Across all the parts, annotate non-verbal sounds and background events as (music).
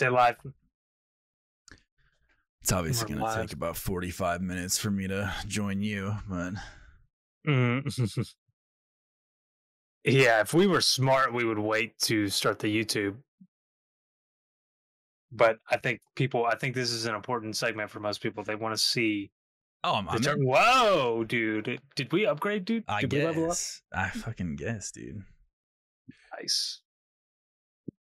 Stay live. It's obviously going to take about 45 minutes for me to join you, but Mm. (laughs) yeah, if we were smart, we would wait to start the YouTube. But I think people, I think this is an important segment for most people. They want to see. oh, I'm, I'm tur- in. Whoa, dude! Did we upgrade, dude? I Did we level up? guess. I fucking guess, dude. Nice.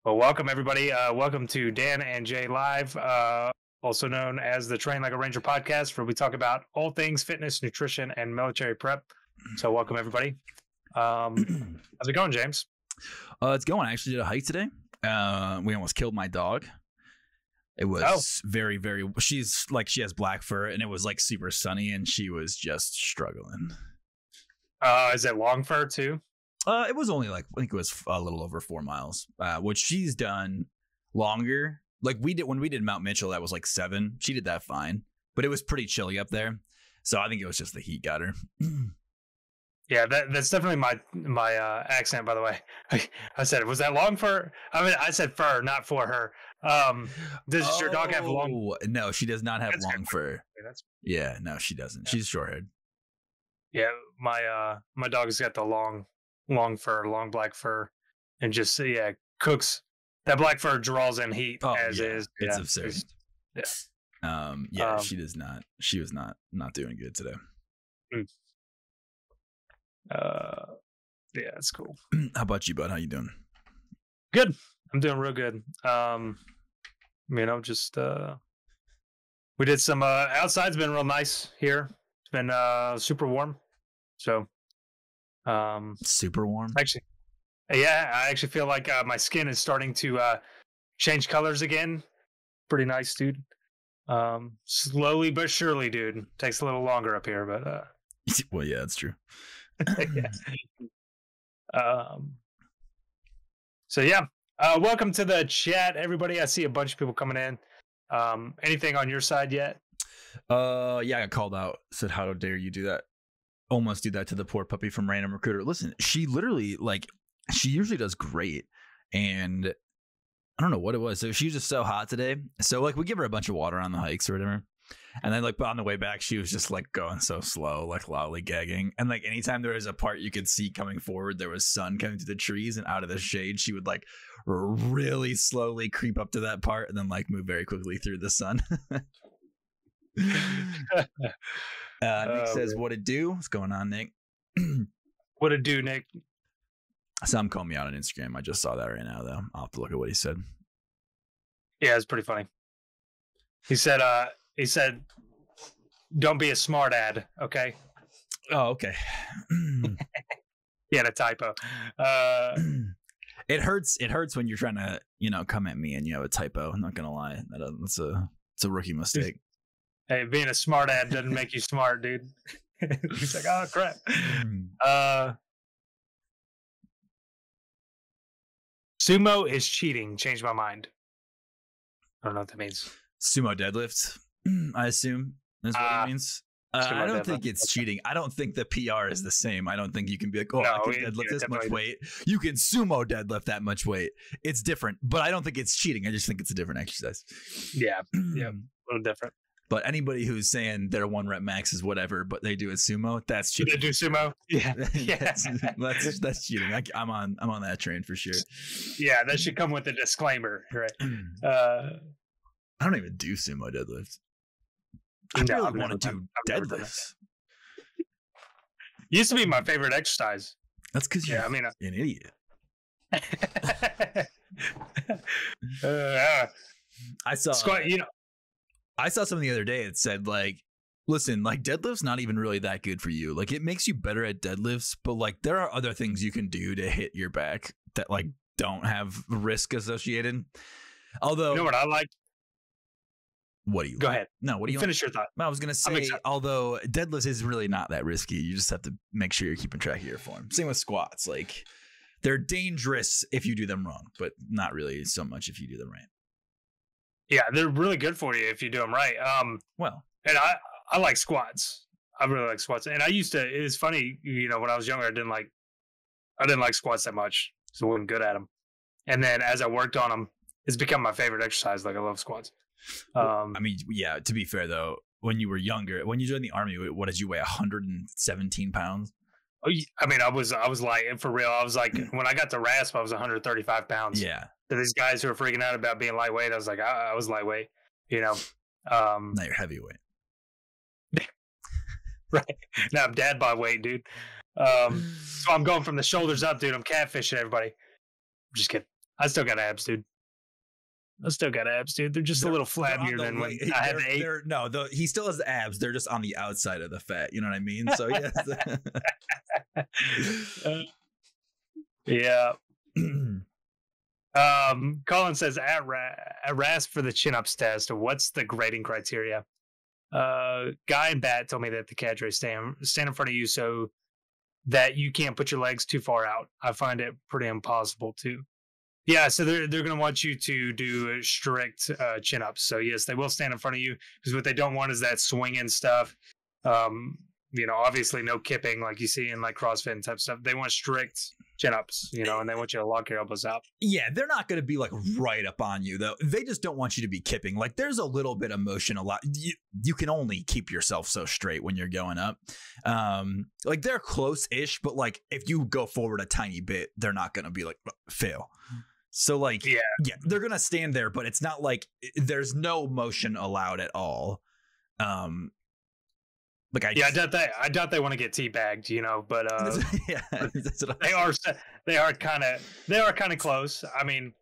Well, welcome everybody. Uh, welcome to Dan and Jay Live, uh, also known as the Train Like a Ranger podcast, where we talk about all things fitness, nutrition, and military prep. So, welcome everybody. Um, (clears throat) how's it going, James? Uh, it's going. I actually did a hike today. Uh, we almost killed my dog. It was Oh. very, very. She's like she has black fur, and it was like super sunny, and she was just struggling. Uh, is it long fur too? Uh, it was only like I think it was a little over four miles, uh, which she's done longer. Like we did when we did Mount Mitchell, that was like seven. She did that fine, but it was pretty chilly up there, so I think it was just the heat got her. (clears throat) Yeah, that, that's definitely my my uh, accent. By the way, (laughs) I, said, was that long fur? I mean, I said fur, not for her. Um, does your dog have long? Oh, No, she does not have That's long fur. That's Yeah, no, she doesn't. Yeah. She's short haired. Yeah, my uh my dog's got the long long fur, long black fur, and just yeah, cooks that black fur draws in heat Oh, as yeah, is. it's yeah, absurd. it's- Um, yeah, Um, she does not. She was not not doing good today. Uh, yeah, it's cool. (clears throat) How about you, bud? How you doing? Good. I'm doing real good. Um, you know, just uh, we did some uh outside's been real nice here. It's been uh super warm, so um Super warm. actually yeah i actually feel like uh, my skin is starting to uh change colors again pretty nice dude um slowly but surely dude takes a little longer up here but uh (laughs) well, yeah, that's true. (laughs) yeah. (laughs) um so yeah uh welcome to the chat everybody i see a bunch of people coming in um anything on your side yet Uh, yeah, I got called out. Said, "How dare you do that? Almost do that to the poor puppy from Random Recruiter." Listen, she literally like she usually does great, and I don't know what it was. So she was just so hot today. So like we give her a bunch of water on the hikes or whatever. And then like on the way back, she was just like going so slow, like lollygagging. And like anytime there was a part you could see coming forward, there was sun coming through the trees and out of the shade, she would like really slowly creep up to that part and then like move very quickly through the sun. (laughs) (laughs) uh, Nick Oh, says. "What it do? What's going on, Nick?" (clears throat) what it do nick Some call me out on Instagram. I just saw that right now, though. I'll have to look at what he said. yeah it's pretty funny he said uh he said don't be a smart ad okay Oh, okay. (clears throat) (laughs) he had a typo uh (clears throat) it hurts. It hurts when you're trying to, you know, come at me and you have a typo. I'm not gonna lie. That, uh, that's a it's a rookie mistake. Hey, being a smart ad doesn't make you smart, dude. (laughs) He's like, oh crap. Uh, sumo is cheating. Changed my mind. I don't know what that means. Sumo deadlift, (clears throat) I assume is what Ah, it means. Uh, I don't deadlift, think it's cheating. I don't think the PR is the same. I don't think you can be like, oh, I can deadlift this much weight. You can sumo deadlift that much weight. It's different, but I don't think it's cheating. I just think it's a different exercise. Yeah, Yeah. a (clears throat) little different. But anybody who's saying their one rep max is whatever, but they do a sumo, that's cheating. they do sumo? (laughs) Yeah, (laughs) yeah, that's, that's that's cheating. I, am on I'm on that train for sure. yeah. That should come with a disclaimer, right? (clears throat) Uh, I don't even do sumo deadlifts. I No, really want to do done- I've never done deadlifts. used to be my favorite exercise. That's because you're Yeah, I mean, uh, an idiot. (laughs) uh, I saw squat. You know, I saw something the other day that said like, listen, like deadlifts not even really that good for you. Like it makes you better at deadlifts, but like there are other things you can do to hit your back that like don't have risk associated. Although, you know what I like? what do you? Go ahead. No, what do you? Finish your thought. I was gonna say, although deadlifts is really not that risky, you just have to make sure you're keeping track of your form. Same with squats, like they're dangerous if you do them wrong, but not really so much if you do them right. Yeah, they're really good for you if you do them right. Um, Well, and I I like squats. I really like squats, and I used to. It was funny, you know, when I was younger, I didn't like I didn't like squats that much, so I wasn't good at them. And then as I worked on them, it's become my favorite exercise. Like I love squats. Um, I mean, yeah. To be fair though, when you were younger, when you joined the army, what did you weigh? 117 pounds. I mean, I was I was like for real. I was like when I got to RASP, I was 135 pounds. Yeah, To these guys who are freaking out about being lightweight, I was like, I, I was lightweight. You know. Um, now you're heavyweight. (laughs) right now I'm dad by weight, dude. Um, (sighs) so I'm going from the shoulders up, dude. I'm catfishing everybody. I'm just kidding. I still got abs, dude. I still got abs, dude. They're just a They're- little They're flabbier than when (laughs) I had they're- the eight. they're- No, the, he still has the abs. They're just on the outside of the fat. You know what I mean? So yes. (laughs) Uh, yeah. (clears throat) (clears throat) Um, Colin says at, ra- at RASP for the chin ups test. What's the grading criteria? Uh, Guy and Bat told me that the cadre stand stand in front of you so that you can't put your legs too far out. I find it pretty impossible to. Yeah, so they're they're gonna want you to do strict uh, chin ups. So yes, they will stand in front of you because what they don't want is that swinging stuff. Um, you know, obviously no kipping like you see in like CrossFit and type stuff. They want strict chin ups, you know, and they want you to lock your elbows out. yeah, they're not going to be like right up on you though. They just don't want you to be kipping. Like there's a little bit of motion. A lot. You you can only keep yourself so straight when you're going up. Um, like they're close-ish, but like if you go forward a tiny bit, they're not going to be like fail. So like Yeah. yeah, they're gonna stand there, but it's not like there's no motion allowed at all. Um, like I Yeah, I doubt they I doubt they want to get teabagged, you know, but uh (laughs) yeah, (laughs) they are they are kind of they are kind of close. I mean,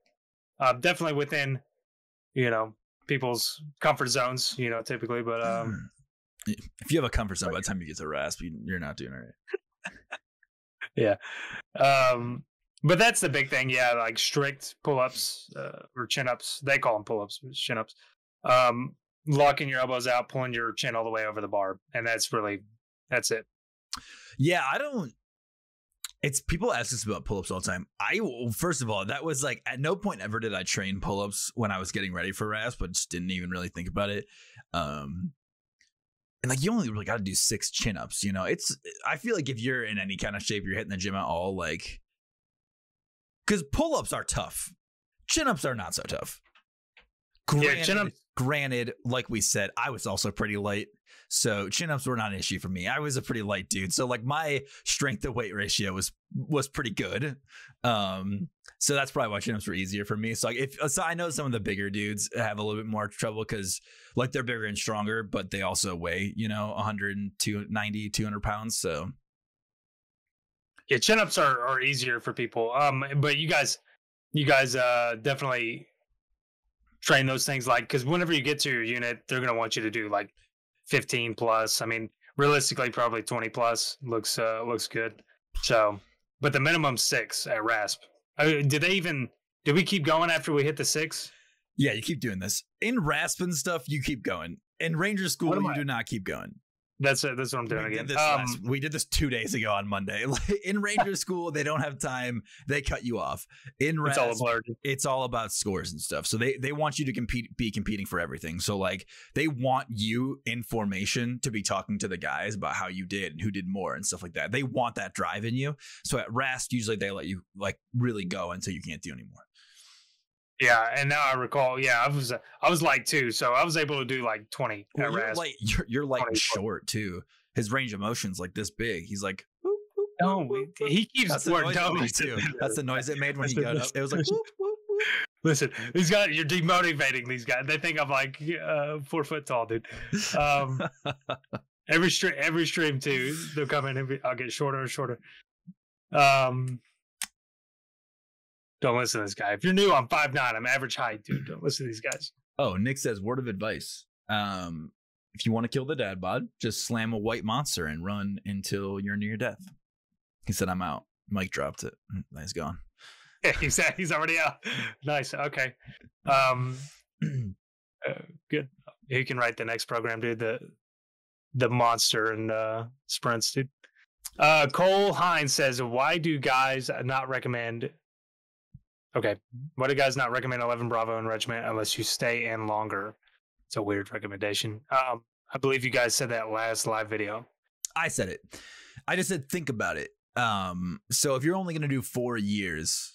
uh, definitely within you know people's comfort zones, you know, typically. But um, if you have a comfort zone by the time you get to rasp, you, you're not doing it right. (laughs) Yeah, um, but that's the big thing, yeah. Like strict pull ups uh, or chin ups, they call them pull ups, chin ups. Um, locking your elbows out, pulling your chin all the way over the bar, and that's really that's it. Yeah, I don't. It's people ask us about pull ups all the time. I first of all, that was like at no point ever did I train pull ups when I was getting ready for RASP, but just didn't even really think about it. Um, and like you only really got to do six chin ups. You know, it's I feel like if you're in any kind of shape, you're hitting the gym at all, like because pull ups are tough, chin ups are not so tough. Yeah, chin ups. Granted, like we said, I was also pretty light. So chin ups were not an issue for me. I was a pretty light dude. So like my strength to weight ratio was was pretty good. Um so that's probably why chin ups were easier for me. So like if so I know some of the bigger dudes have a little bit more trouble cuz like they're bigger and stronger, but they also weigh, you know, 190, 200 pounds. So Yeah, chin ups are, are easier for people. Um, but you guys, you guys, uh, definitely train those things like because whenever you get to your unit, they're gonna want you to do like fifteen plus. I mean, realistically, probably twenty plus looks uh looks good. So, but the minimum six at RASP. Uh, did they even? Did we keep going after we hit the six? yeah, you keep doing this. In rasp and stuff, you keep going. In ranger school, you I- do not keep going. That's uh, that's what I'm doing we again. Did this Um, last- we did this two days ago on Monday. (laughs) In Ranger School, they don't have time. They cut you off. In it's all it's all about scores and stuff. So they they want you to compete, be competing for everything. So like they want you in formation to be talking to the guys about how you did and who did more and stuff like that. They want that drive in you. So at RASP, usually they let you like really go until you can't do anymore. Yeah, and now I recall. Yeah, I was I was like two, so I was able to do like twenty Well, you're RASP. like you're, you're like 20. short too. His range of motion's like this big. He's like. No, he keeps That's the noise it made too. That's the noise it made when (laughs) he got up. It was like whoop, whoop, whoop. (laughs) Listen, these guys, you're demotivating these guys. They think I'm like uh, four foot tall, dude. Um, every stream, every stream too, they'll come in and be, I'll get shorter and shorter. Um, don't listen to this guy. If you're new, I'm five nine. I'm average height, dude. Don't listen to these guys. Oh, Nick says word of advice. Um, if you want to kill the dad bod, just slam a white monster and run until you're near death. He said, "I'm out." Mike dropped it. Mm, He's gone. (laughs) he's he's already out. (laughs) Nice. Okay. Um, (clears throat) uh, good. He can write the next program, dude. The the monster and uh, sprints, dude. Uh, Cole Hines says, "Why do guys not recommend?" Okay, why do guys not recommend Eleven Bravo and Regiment unless you stay in longer? It's a weird recommendation. Um, I believe you guys said that last live video. I said it. I just said think about it. Um, so if you're only going to do four years,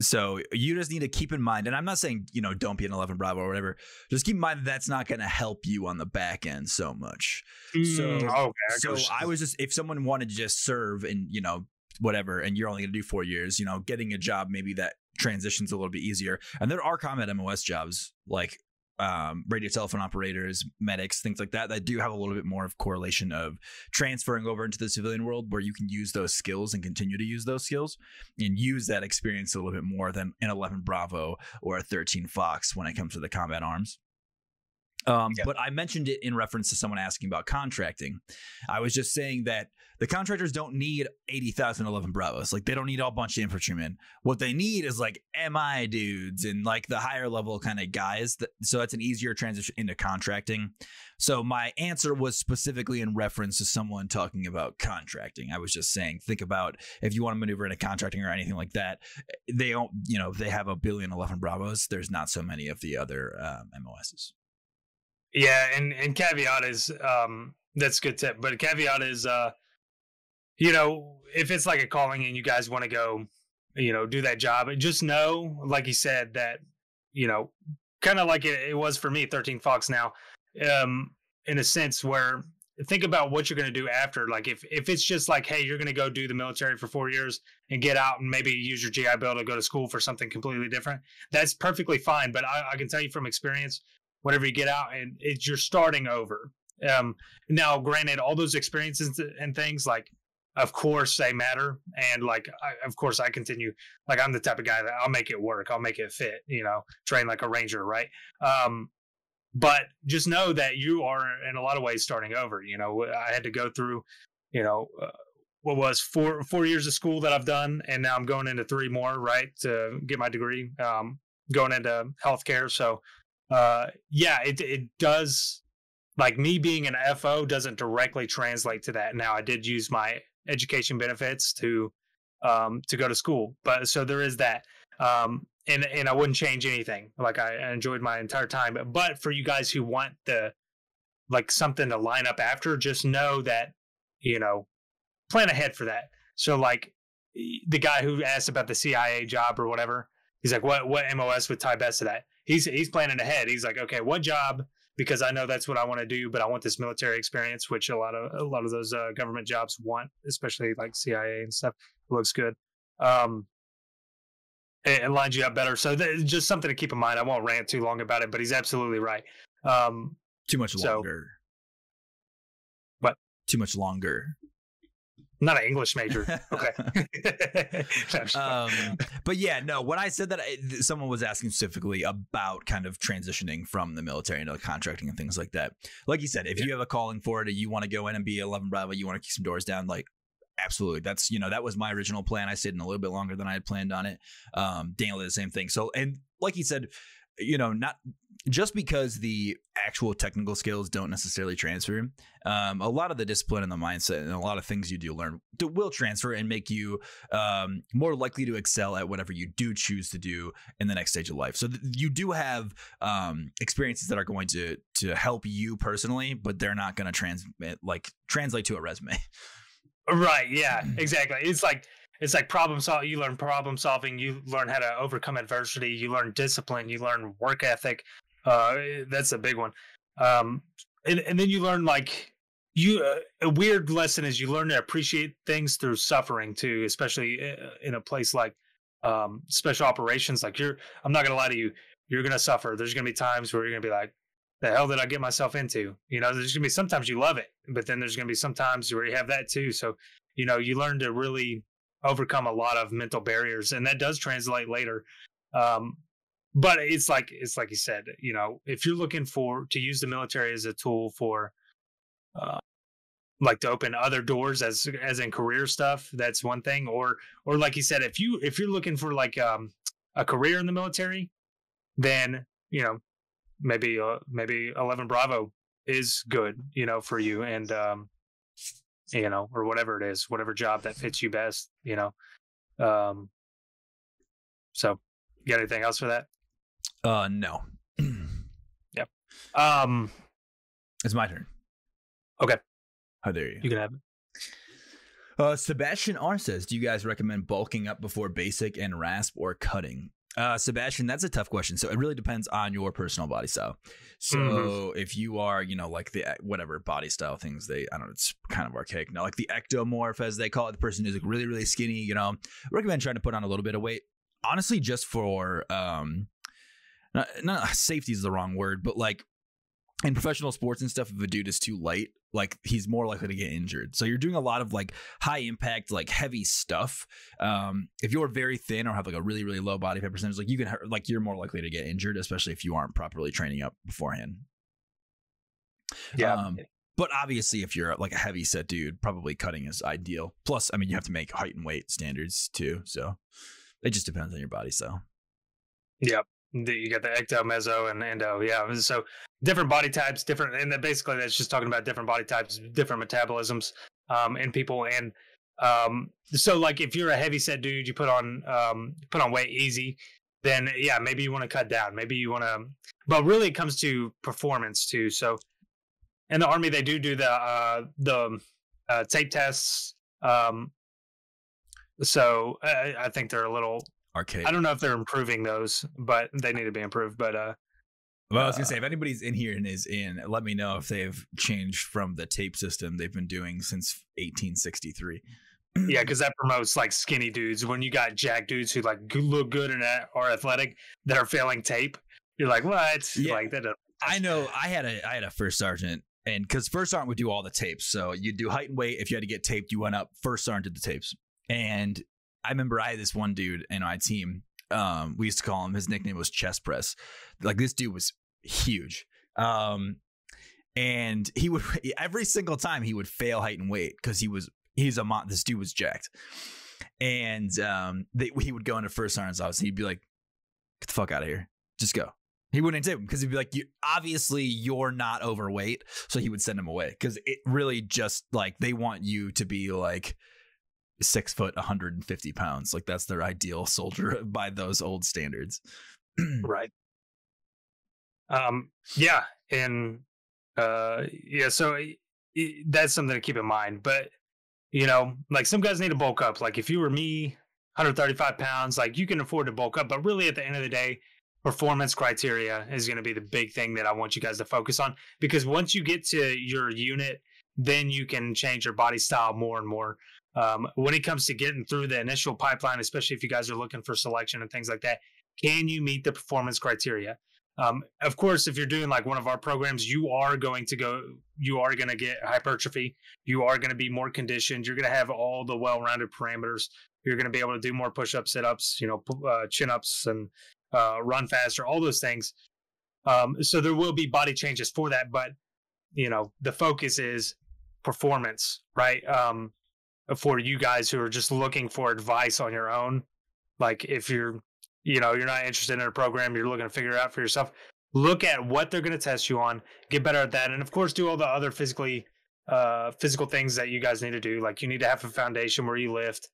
So you just need to keep in mind, and I'm not saying you know don't be an 11 Bravo or whatever. Just keep in mind that that's not going to help you on the back end so much. so, Mm, okay, I so I was just if someone wanted to just serve and you know whatever, and you're only going to do four years, you know, getting a job maybe that transitions a little bit easier. And there are combat MOS jobs like um, radio telephone operators, medics, things like that that do have a little bit more of correlation of transferring over into the civilian world where you can use those skills and continue to use those skills and use that experience a little bit more than an 11 Bravo or a 13 Fox when it comes to the combat arms. Um, Yeah. But I mentioned it in reference to someone asking about contracting. I was just saying that the contractors don't need 80,000 11 Bravos. Like, they don't need a bunch of infantrymen. What they need is like MI dudes and like the higher level kind of guys. That, so that's an easier transition into contracting. So my answer was specifically in reference to someone talking about contracting. I was just saying, think about if you want to maneuver into contracting or anything like that. They don't, you know, they have a billion 11 Bravos. There's not so many of the other um, MOSs. Yeah, and and caveat is um that's a good tip, but caveat is uh you know, if it's like a calling and you guys want to go, you know, do that job, just know, like you said, that, you know, kind of like it, it was for me, 13 Fox now, um, in a sense where think about what you're going to do after. Like if, if it's just like, hey, you're going to go do the military for four years and get out and maybe use your GI Bill to go to school for something completely different, that's perfectly fine. But I, I can tell you from experience, whenever you get out and it's you're starting over. Um, now, granted, all those experiences and things like, of course, they matter, and like, I, of course, I continue. Like, I'm the type of guy that I'll make it work. I'll make it fit. You know, train like a ranger, right? Um, but just know that you are in a lot of ways starting over. You know, I had to go through, you know. Uh, what was four four years of school that I've done, and now I'm going into three more, right, to get my degree. Um, going into healthcare, so uh yeah it it does like me being an fo doesn't directly translate to that. Now i did use my education benefits to um to go to school but so there is that. Um and and i wouldn't change anything. Like i, enjoyed my entire time but, but for you guys who want the like something to line up after just know that you know plan ahead for that. So like the guy who asked about the cia job or whatever he's like what what mos would tie best to that he's he's planning ahead. He's like, okay, what job? Because I know that's what I want to do, but I want this military experience, which a lot of a lot of those uh, government jobs want, especially like CIA and stuff. It looks good. Um, it, lines you up better. So th- just something to keep in mind. I won't rant too long about it, but he's absolutely right. Um, Too much So- longer. What? Too much longer. Not an English major. (laughs) Okay. (laughs) No, I'm just playing. um, but yeah, no. When I said that, I, th- someone was asking specifically about kind of transitioning from the military into contracting and things like that. Like you said, if you have a calling for it, you want to go in and be 11 Bravo, you want to keep some doors down, like absolutely. That's you know that was my original plan. I stayed in a little bit longer than I had planned on it. Um, Daniel did the same thing. So and like he said, you know, not just because the actual technical skills don't necessarily transfer. Um, a lot of the discipline and the mindset and a lot of things you do learn do, will transfer and make you um, more likely to excel at whatever you do choose to do in the next stage of life. So th- you do have um, experiences that are going to to help you personally, but they're not going to transmit like translate to a resume. Right. Yeah. (clears throat) Exactly. It's like it's like problem solving. You learn problem solving. You learn how to overcome adversity. You learn discipline. You learn work ethic. Uh, that's a big one. Um, and and then you learn like you uh, a weird lesson is you learn to appreciate things through suffering too, especially uh, in a place like um, special operations. Like you're, I'm not gonna lie to you, you're gonna suffer. There's gonna be times where you're gonna be like, the hell did I get myself into? You know, there's gonna be sometimes you love it, but then there's gonna be some times where you have that too. So, you know, you learn to really overcome a lot of mental barriers, and that does translate later. Um, but it's like it's like you said, you know, if you're looking for to use the military as a tool for, uh, like to open other doors as as in career stuff, that's one thing. Or or like you said, if you if you're looking for like um a career in the military, then you know maybe uh, maybe 11 bravo is good you know for you and um you know or whatever it is whatever job that fits you best you know um so you got anything else for that Uh, no, (clears throat) yep. um it's my turn. Okay. How dare you? you can have it Uh, Sebastian R says, "Do you guys recommend bulking up before basic and rasp or cutting?" Uh, Sebastian, that's a tough question. So it really depends on your personal body style. So Mhm. if you are, you know, like the whatever body style things they, I don't know, it's kind of archaic now, like the ectomorph as they call it, the person who's like really really skinny. You know, recommend trying to put on a little bit of weight. Honestly, just for um, not, not safety is the wrong word, but like in professional sports and stuff, if a dude is too light, like he's more likely to get injured. So you're doing a lot of like high impact, like heavy stuff. Um, if you're very thin or have like a really really low body fat percentage, like you can like you're more likely to get injured, especially if you aren't properly training up beforehand. Yeah. Um, but obviously, if you're like a heavy set dude, probably cutting is ideal. Plus, I mean, you have to make height and weight standards too. So it just depends on your body style. Yep. You got the ecto, meso, and endo. Yeah. So different body types, different, and basically that's just talking about different body types, different metabolisms um, in people. And um, so, like, if you're a heavy set dude, you put on um, put on weight easy. Then yeah, maybe you want to cut down. Maybe you want to, but really it comes to performance too. So in the army, they do do the uh, the uh, tape tests. Um, so I, I think they're a little Arcade. I don't know if they're improving those, but they need to be improved. But uh, Well, I was gonna Uh, say if anybody's in here and is in, let me know if they've changed from the tape system they've been doing since 1863. yeah, (clears throat) because that promotes like skinny dudes. When you got jack dudes who like look good and are athletic that are failing tape, you're like, what? Yeah. Like that. I know I had a I had a first sergeant, and because first sergeant would do all the tapes, so you'd do height and weight. If you had to get taped, you went up. First sergeant did the tapes, and I remember I had this one dude in my team. Um, we used to call him. His nickname was Chest Press. Like this dude was huge. Um, and he would (laughs) every single time he would fail height and weight because he was he's a mon. This dude was jacked, and um, they, he would go into first sergeant's office. He'd be like, "Get the fuck out of here! Just go." He wouldn't take him because he'd be like, "You obviously you're not overweight," so he would send him away because it really just like they want you to be like six foot, 150 pounds. Like that's their ideal soldier (laughs) by those old standards. (clears throat) right. Um. Yeah, and uh, yeah. So i- i- that's something to keep in mind. But you know, like some guys need to bulk up. Like if you were me, 135 pounds, like you can afford to bulk up. But really, at the end of the day, performance criteria is going to be the big thing that I want you guys to focus on. Because once you get to your unit, then you can change your body style more and more. Um, when it comes to getting through the initial pipeline, especially if you guys are looking for selection and things like that, can you meet the performance criteria? Um, of course, if you're doing like one of our programs, you are going to go, you are going to get hypertrophy. You are going to be more conditioned. You're going to have all the well-rounded parameters. You're going to be able to do more push-ups, sit-ups, you know, uh, chin-ups, and uh, run faster. All those things. Um, so there will be body changes for that, but you know, the focus is performance, right? Um, for you guys who are just looking for advice on your own, like if you're you know you're not interested in a program you're looking to figure it out for yourself look at what they're going to test you on get better at that and of course do all the other physically uh physical things that you guys need to do. Like you need to have a foundation where you lift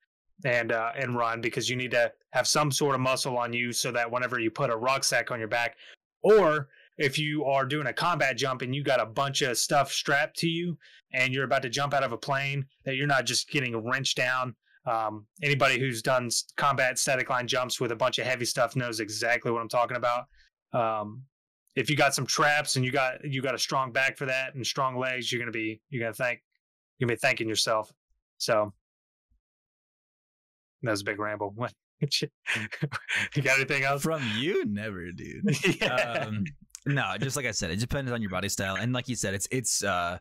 and uh and run because you need to have some sort of muscle on you so that whenever you put a rucksack on your back or if you are doing a combat jump and you got a bunch of stuff strapped to you and you're about to jump out of a plane that you're not just getting wrenched down um, anybody who's done combat static line jumps with a bunch of heavy stuff knows exactly what I'm talking about. Um, if you got some traps and you got you got a strong back for that and strong legs, you're gonna be you're gonna thank you're gonna be thanking yourself. So that was a big ramble. What- (laughs) you got anything else? From you, never, dude. (laughs) yeah. um, no, just like I said, it depends on your body style, and like you said, it's it's uh,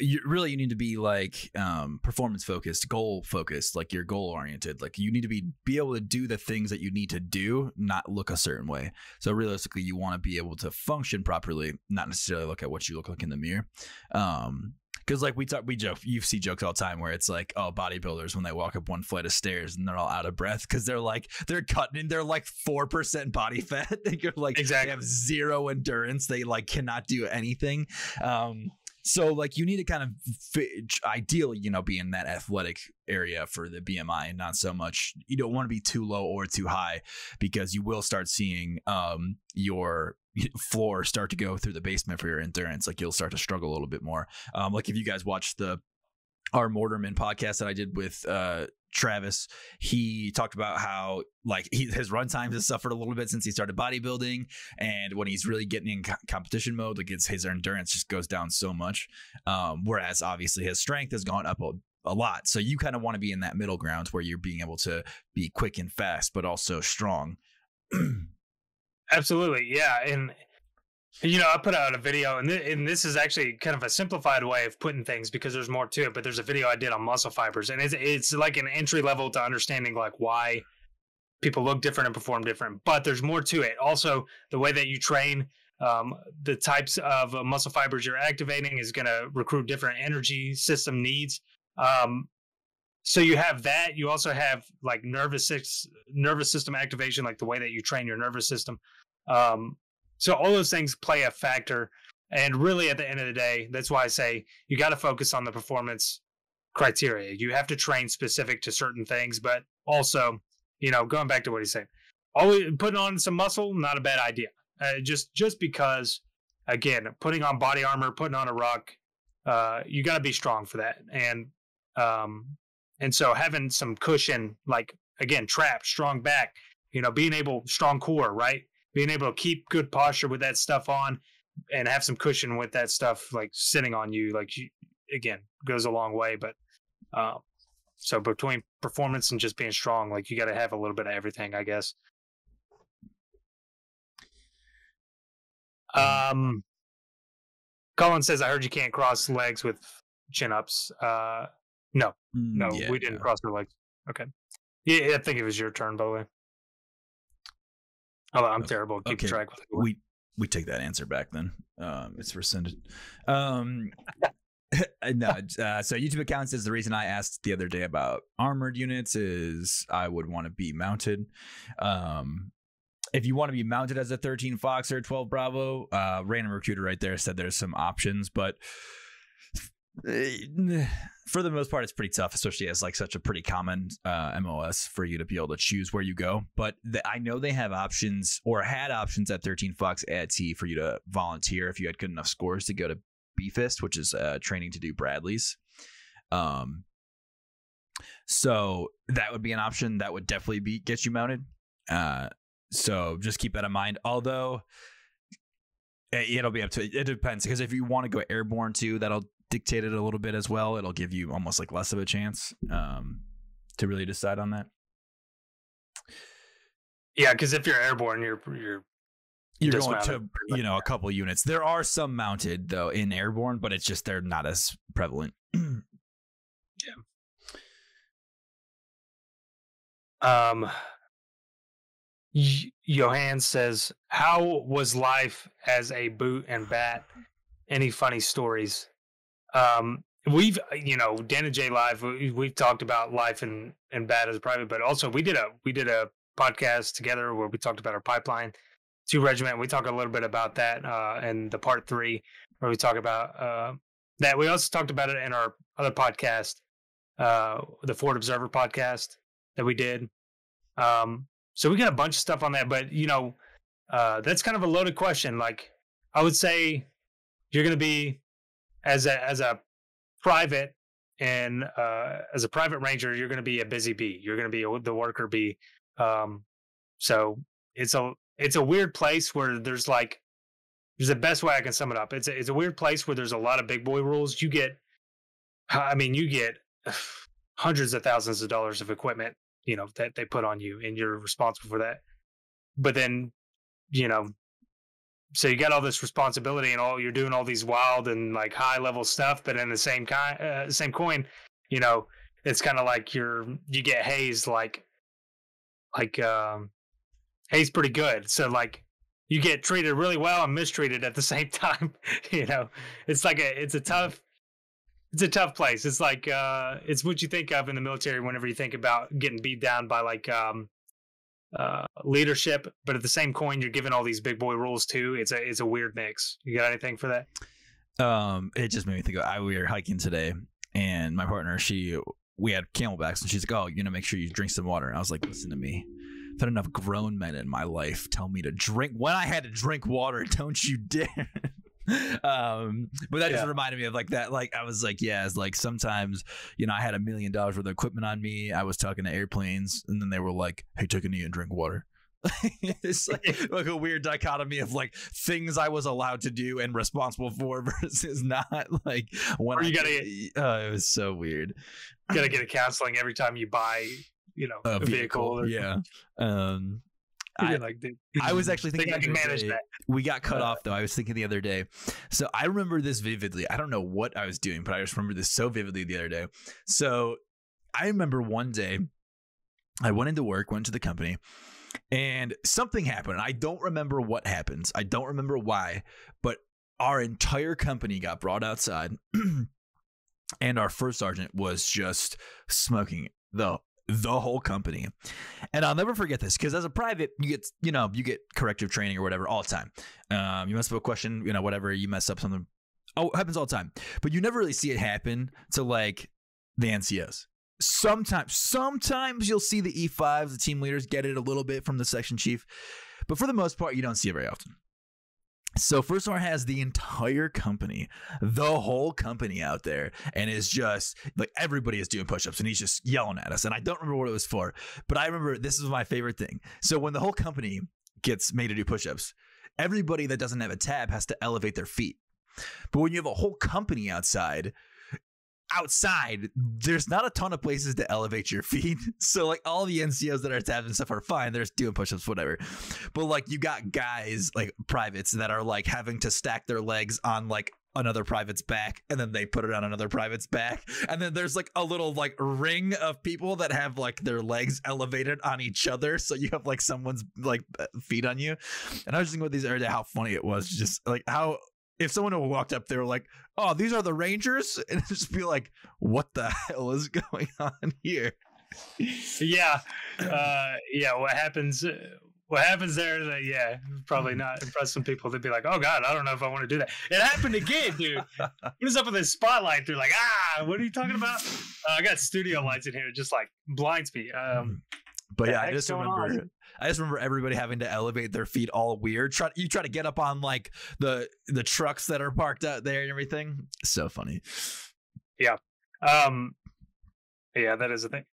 you really you need to be like um performance focused, goal focused, like you're goal oriented. Like you need to be be able to do the things that you need to do, not look a certain way. So realistically, you want to be able to function properly, not necessarily look at what you look like in the mirror. Um, because like we talk, we joke, you see jokes all the time where it's like, oh, bodybuilders when they walk up one flight of stairs and they're all out of breath because they're like they're cutting, they're like four percent body fat. (laughs) They're like Exactly. they have zero endurance. They like cannot do anything. Um, so like you need to kind of fit, ideally, you know, be in that athletic area for the BMI, and not so much. You don't want to be too low or too high because you will start seeing um your floor start to go through the basement for your endurance. Like you'll start to struggle a little bit more. Um, like if you guys watch the our Mortarman podcast that I did with uh, Travis, he talked about how like he, his run times has suffered a little bit since he started bodybuilding, and when he's really getting in co- competition mode, like it's, his endurance just goes down so much. Um, whereas obviously his strength has gone up a, a lot. So you kind of want to be in that middle ground where you're being able to be quick and fast, but also strong. (clears throat) Absolutely, yeah, and you know, I put out a video, and, th- and this is actually kind of a simplified way of putting things because there's more to it. But there's a video I did on muscle fibers, and it's it's like an entry level to understanding like why people look different and perform different. But there's more to it. Also, the way that you train, um, the types of uh, muscle fibers you're activating is going to recruit different energy system needs. Um, so you have that. You also have like nervous nervous system activation, like the way that you train your nervous system. Um, so all those things play a factor. And really, at the end of the day, that's why I say you got to focus on the performance criteria. You have to train specific to certain things, but also, you know, going back to what he's saying, always putting on some muscle, not a bad idea. Uh, just just because, again, putting on body armor, putting on a ruck, uh, you got to be strong for that. And um, and so having some cushion, like again, trap, strong back, you know, being able, strong core, right? Being able to keep good posture with that stuff on and have some cushion with that stuff like sitting on you like you, again goes a long way but uh, so between performance and just being strong like you got to have a little bit of everything i guess. Um colin says i heard you can't cross legs with chin ups. Uh no. No. Yeah, we didn't cross our legs. Okay. Yeah i think it was your turn by the way Oh, I'm terrible. Keep okay. track. We we take that answer back then. Um, it's rescinded. Um, (laughs) no. (laughs) Uh, so YouTube account says the reason I asked the other day about armored units is I would want to be mounted. Um, if you want to be mounted as a 13 Fox or 12 Bravo, uh, random recruiter right there said there's some options, but (sighs) for the most part, it's pretty tough, especially as like such a pretty common uh, MOS for you to be able to choose where you go. But the, I know they have options or had options at 13 Fox AIT for you to volunteer if you had good enough scores to go to BFIST, which is uh, training to do Bradley's. Um, so that would be an option that would definitely be get you mounted. Uh, so just keep that in mind. Although eh, it'll be up to it depends because if you want to go airborne too, that'll dictate it a little bit as well. It'll give you almost like less of a chance um, to really decide on that. Yeah, because if you're airborne, you're you're you're going to you know a couple units. There are some mounted though in airborne, but it's just they're not as prevalent. (clears throat) yeah. Um. Johan says, "How was life as a boot and bat? Any funny stories?" Um, we've uh, you know Dan and Jay live. We, we've talked about life and and bad as a private, but also we did a we did a podcast together where we talked about our pipeline two regiment. We talk a little bit about that uh, in the part three where we talk about uh, that. We also talked about it in our other podcast, uh, the Forward Observer podcast that we did. Um, so we got a bunch of stuff on that, but you know, uh, that's kind of a loaded question. Like I would say, you're going to be as a as a private and uh, as a private ranger, you're going to be a busy bee. You're going to be a, the worker bee. Um, so it's a it's a weird place where there's like there's the best way I can sum it up. It's a, it's a weird place where there's a lot of big boy rules. You get, I mean, you get (sighs) hundreds of thousands of dollars of equipment, you know, that they put on you, and you're responsible for that. But then, you know, so you got all this responsibility and all you're doing all these wild and like high level stuff but in the same kind uh, same coin you know it's kind of like you're you get hazed like like um hazed pretty good. So like you get treated really well and mistreated at the (laughs) same time you know? It's like a it's a tough it's a tough place. It's like uh it's what you think of in the military whenever you think about getting beat down by like um uh, leadership, but at the same coin, you're given all these big boy rules too. It's a it's a weird mix. You got anything for that? Um, it just made me think. Of, I we were hiking today, and my partner, she we had CamelBaks, and she's like, "Oh, you know, make sure you drink some water." And I was like, "Listen to me." I've had enough grown men in my life tell me to drink when I had to drink water. (laughs) Don't you dare! (laughs) um, but that just reminded me of like that. Like I was like, yeah, it's like sometimes you know I had a million dollars worth of equipment on me. I was talking to airplanes, and then they were like, "Hey, take a knee and drink water." (laughs) it's like, (laughs) like a weird dichotomy of like things I was allowed to do and responsible for versus not. Like when Or you I gotta- could- oh, it was so weird. Gotta get a counseling every time you buy, you know, A a, vehicle. or yeah. Um, I- like, I was (laughs) actually thinking I can manage day- that. we got cut Uh, off though. I was thinking the other day. So I remember this vividly. I don't know what I was doing, but I just remember this so vividly the other day. So I remember one day I went into work, went to the company, and something happened. I don't remember what happens. I don't remember why, but our entire company got brought outside (clears throat) and our first sergeant was just smoking the the whole company. And I'll never forget this because as a private, you get you know you get corrective training or whatever all the time. Um, you mess up a question, you know whatever you mess up something. Oh, happens all the time, but you never really see it happen to like the NCOs. Sometimes, sometimes you'll see the E5s, the team leaders get it a little bit from the section chief, but for the most part, you don't see it very often. So First R has the entire company, the whole company out there, and is just like everybody is doing push-ups, and he's just yelling at us. And I don't remember what it was for, but I remember this is my favorite thing. So when the whole company gets made to do push-ups, everybody that doesn't have a tab has to elevate their feet. But when you have a whole company outside, outside, there's not a ton of places to elevate your feet. (laughs) So like all the NCOs that are tabbed and stuff are fine. They're just doing push-ups, whatever. But like you got guys like privates that are like having to stack their legs on like another private's back and then they put it on another private's back (laughs) and then there's like a little like ring of people that have like their legs elevated on each other so you have like someone's like uh, feet on you and i was just thinking about these the other how funny it was just like how if someone walked up they were like oh these are the rangers (laughs) and just be like what the (laughs) hell is going on here yeah, uh, yeah. What happens? Uh, what happens there? that, yeah, probably not impress some people. They'd be like, "Oh God, I don't know if I want to do that." It happened again, dude. (laughs) What is up with this spotlight? They're like, "Ah, what are you talking about?" Uh, I got studio lights in here. It just like blinds me. Um, But yeah, I just remember. on? I just remember everybody having to elevate their feet all weird. Try you try to get up on like the the trucks that are parked out there and everything. So funny. Yeah. Um, yeah, that is a thing.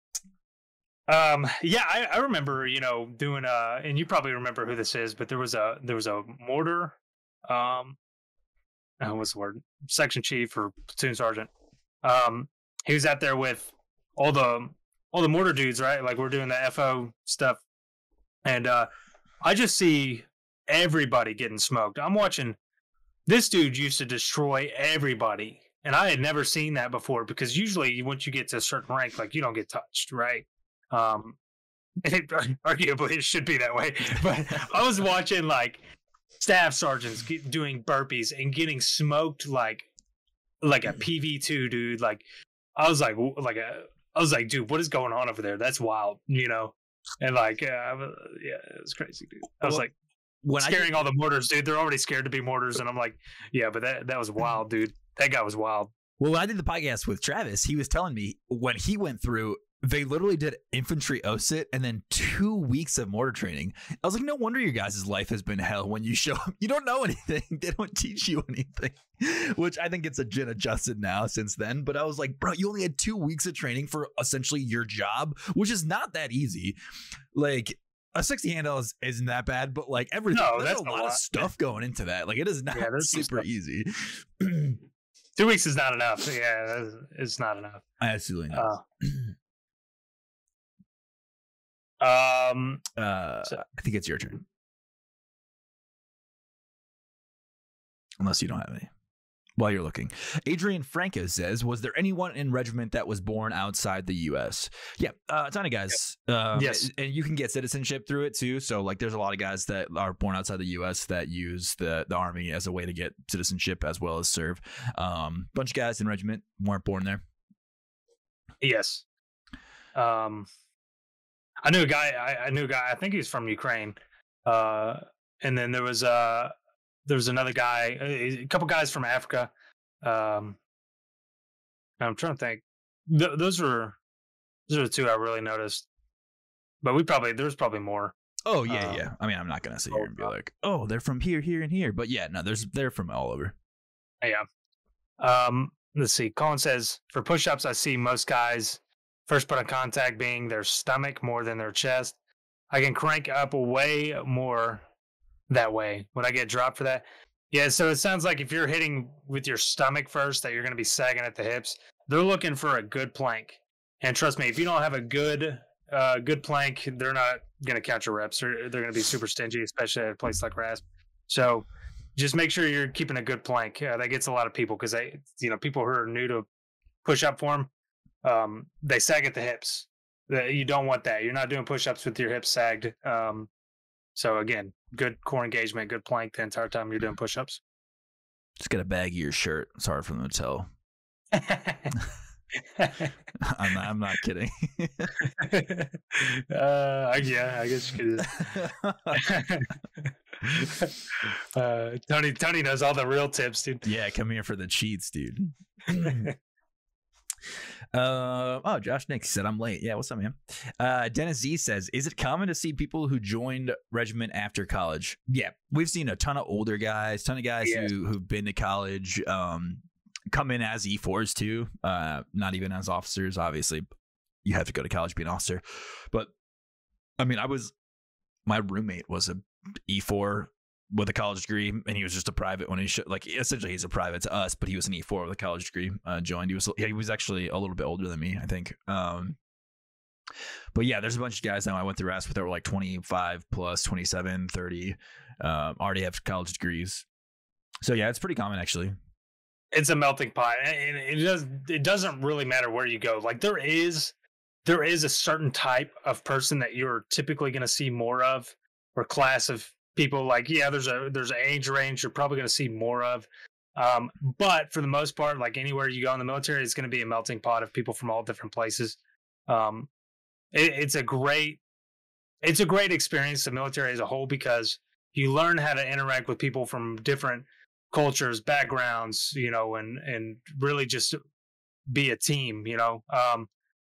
Um, yeah, I, I remember, you know, doing uh, and you probably remember who this is, but there was a there was a mortar, um, uh, what's the word? Section chief or platoon sergeant. Um, he was out there with all the all the mortar dudes, right? Like we're doing the FO stuff, and uh, I just see everybody getting smoked. I'm watching. This dude used to destroy everybody, and I had never seen that before because usually once you get to a certain rank, like you don't get touched, right? Um, it, (laughs) arguably it should be that way, (laughs) but I was watching like staff sergeants get, doing burpees and getting smoked like like a PV two dude. Like I was like like a I was like, dude, what is going on over there? That's wild, you know. And like, yeah, I yeah, it was crazy, dude. I was Well, like When I scaring all the mortars, dude. They're already scared to be mortars, and I'm like, yeah, but that that was wild, dude. That guy was wild. well, when I did the podcast with Travis, he was telling me when he went through, they literally did infantry OSUT and then two weeks of mortar training. I was like, no wonder your guys' life has been hell when you show up. You don't know (laughs) anything. They don't teach you anything. Which I think it's a gin adjusted now since then. But I was like, bro, you only had two weeks of training for essentially your job, which is not that easy. Like a 60 handle is, isn't that bad, but like everything, No, that's a a lot, of lot. stuff going into that. Like it is not Yeah, super easy. Two weeks is not enough. Yeah, it's not enough. Absolutely not. Uh, (clears throat) um, Uh, So- I think it's your turn. Unless you don't have any. While you're looking, Adrian Franco says, "Was there anyone in regiment that was born outside the U.S.?" Yeah, uh, a ton of guys. Um, Yes. and you can get citizenship through it too. So, like, there's a lot of guys that are born outside the U.S. that use the the army as a way to get citizenship as well as serve. Um, bunch of guys in regiment weren't born there. yes. Um, I knew a guy. I, I knew a guy. I think he's from Ukraine. Uh, and then there was a there was another guy, a a couple guys from Africa. Um, I'm trying to think. Th- those were those are the two I really noticed. But we probably there's probably more. Oh yeah, Um, yeah. I mean, I'm not gonna sit oh, here and be like, "Oh, they're from here, here, and here," but yeah, no, there's they're from all over. Yeah. Um, let's see. Colin says for push-ups, I see most guys first point of contact being their stomach more than their chest. I can crank up way more that way. Would I get dropped for that? Yeah. So it sounds like if you're hitting with your stomach first, that you're going to be sagging at the hips. They're looking for a good plank, and trust me, if you don't have a good uh, good plank, they're not going to catch your reps. They're, they're going to be super stingy, especially at a place like RASP. So just make sure you're keeping a good plank. Uh, that gets a lot of people because they, you know, people who are new to push up form, um, they sag at the hips. You don't want that. You're not doing push ups with your hips sagged. Um, so again, good core engagement, good plank the entire time you're doing push ups. Just get a bag of your shirt. It's hard for them to tell. (laughs) I'm not, I'm not kidding. (laughs) uh, yeah, I guess you could. (laughs) uh, Tony Tony knows all the real tips, dude. Yeah, come here for the cheats, dude. Uh, oh, Josh Nick said I'm late. Yeah, what's up, man? Uh, Dennis Z says, "Is it common to see people who joined regiment after college?" Yeah, we've seen a ton of older guys, ton of guys yeah. who who've been to college, um, come in as E4s too. Uh, not even as officers, obviously. You have to go to college to be an officer, but I mean, I was my roommate was a E4 with a college degree, and he was just a private when he should like essentially he's a private to us, but he was an E four with a college degree. Uh, joined. He was yeah, he was actually a little bit older than me, I think. Um, but yeah, there's a bunch of guys now I went through with that were like 25 plus, 27, 30, um, already have college degrees. So yeah, it's pretty common actually. It's a melting pot, and it does it doesn't really matter where you go. Like there is there is a certain type of person that you're typically going to see more of, or class of people like yeah there's a there's an age range you're probably going to see more of. Um, but for the most part like anywhere you go in the military it's going to be a melting pot of people from all different places. Um, it, it's a great it's a great experience the military as a whole because you learn how to interact with people from different cultures backgrounds you know and and really just be a team you know? Um,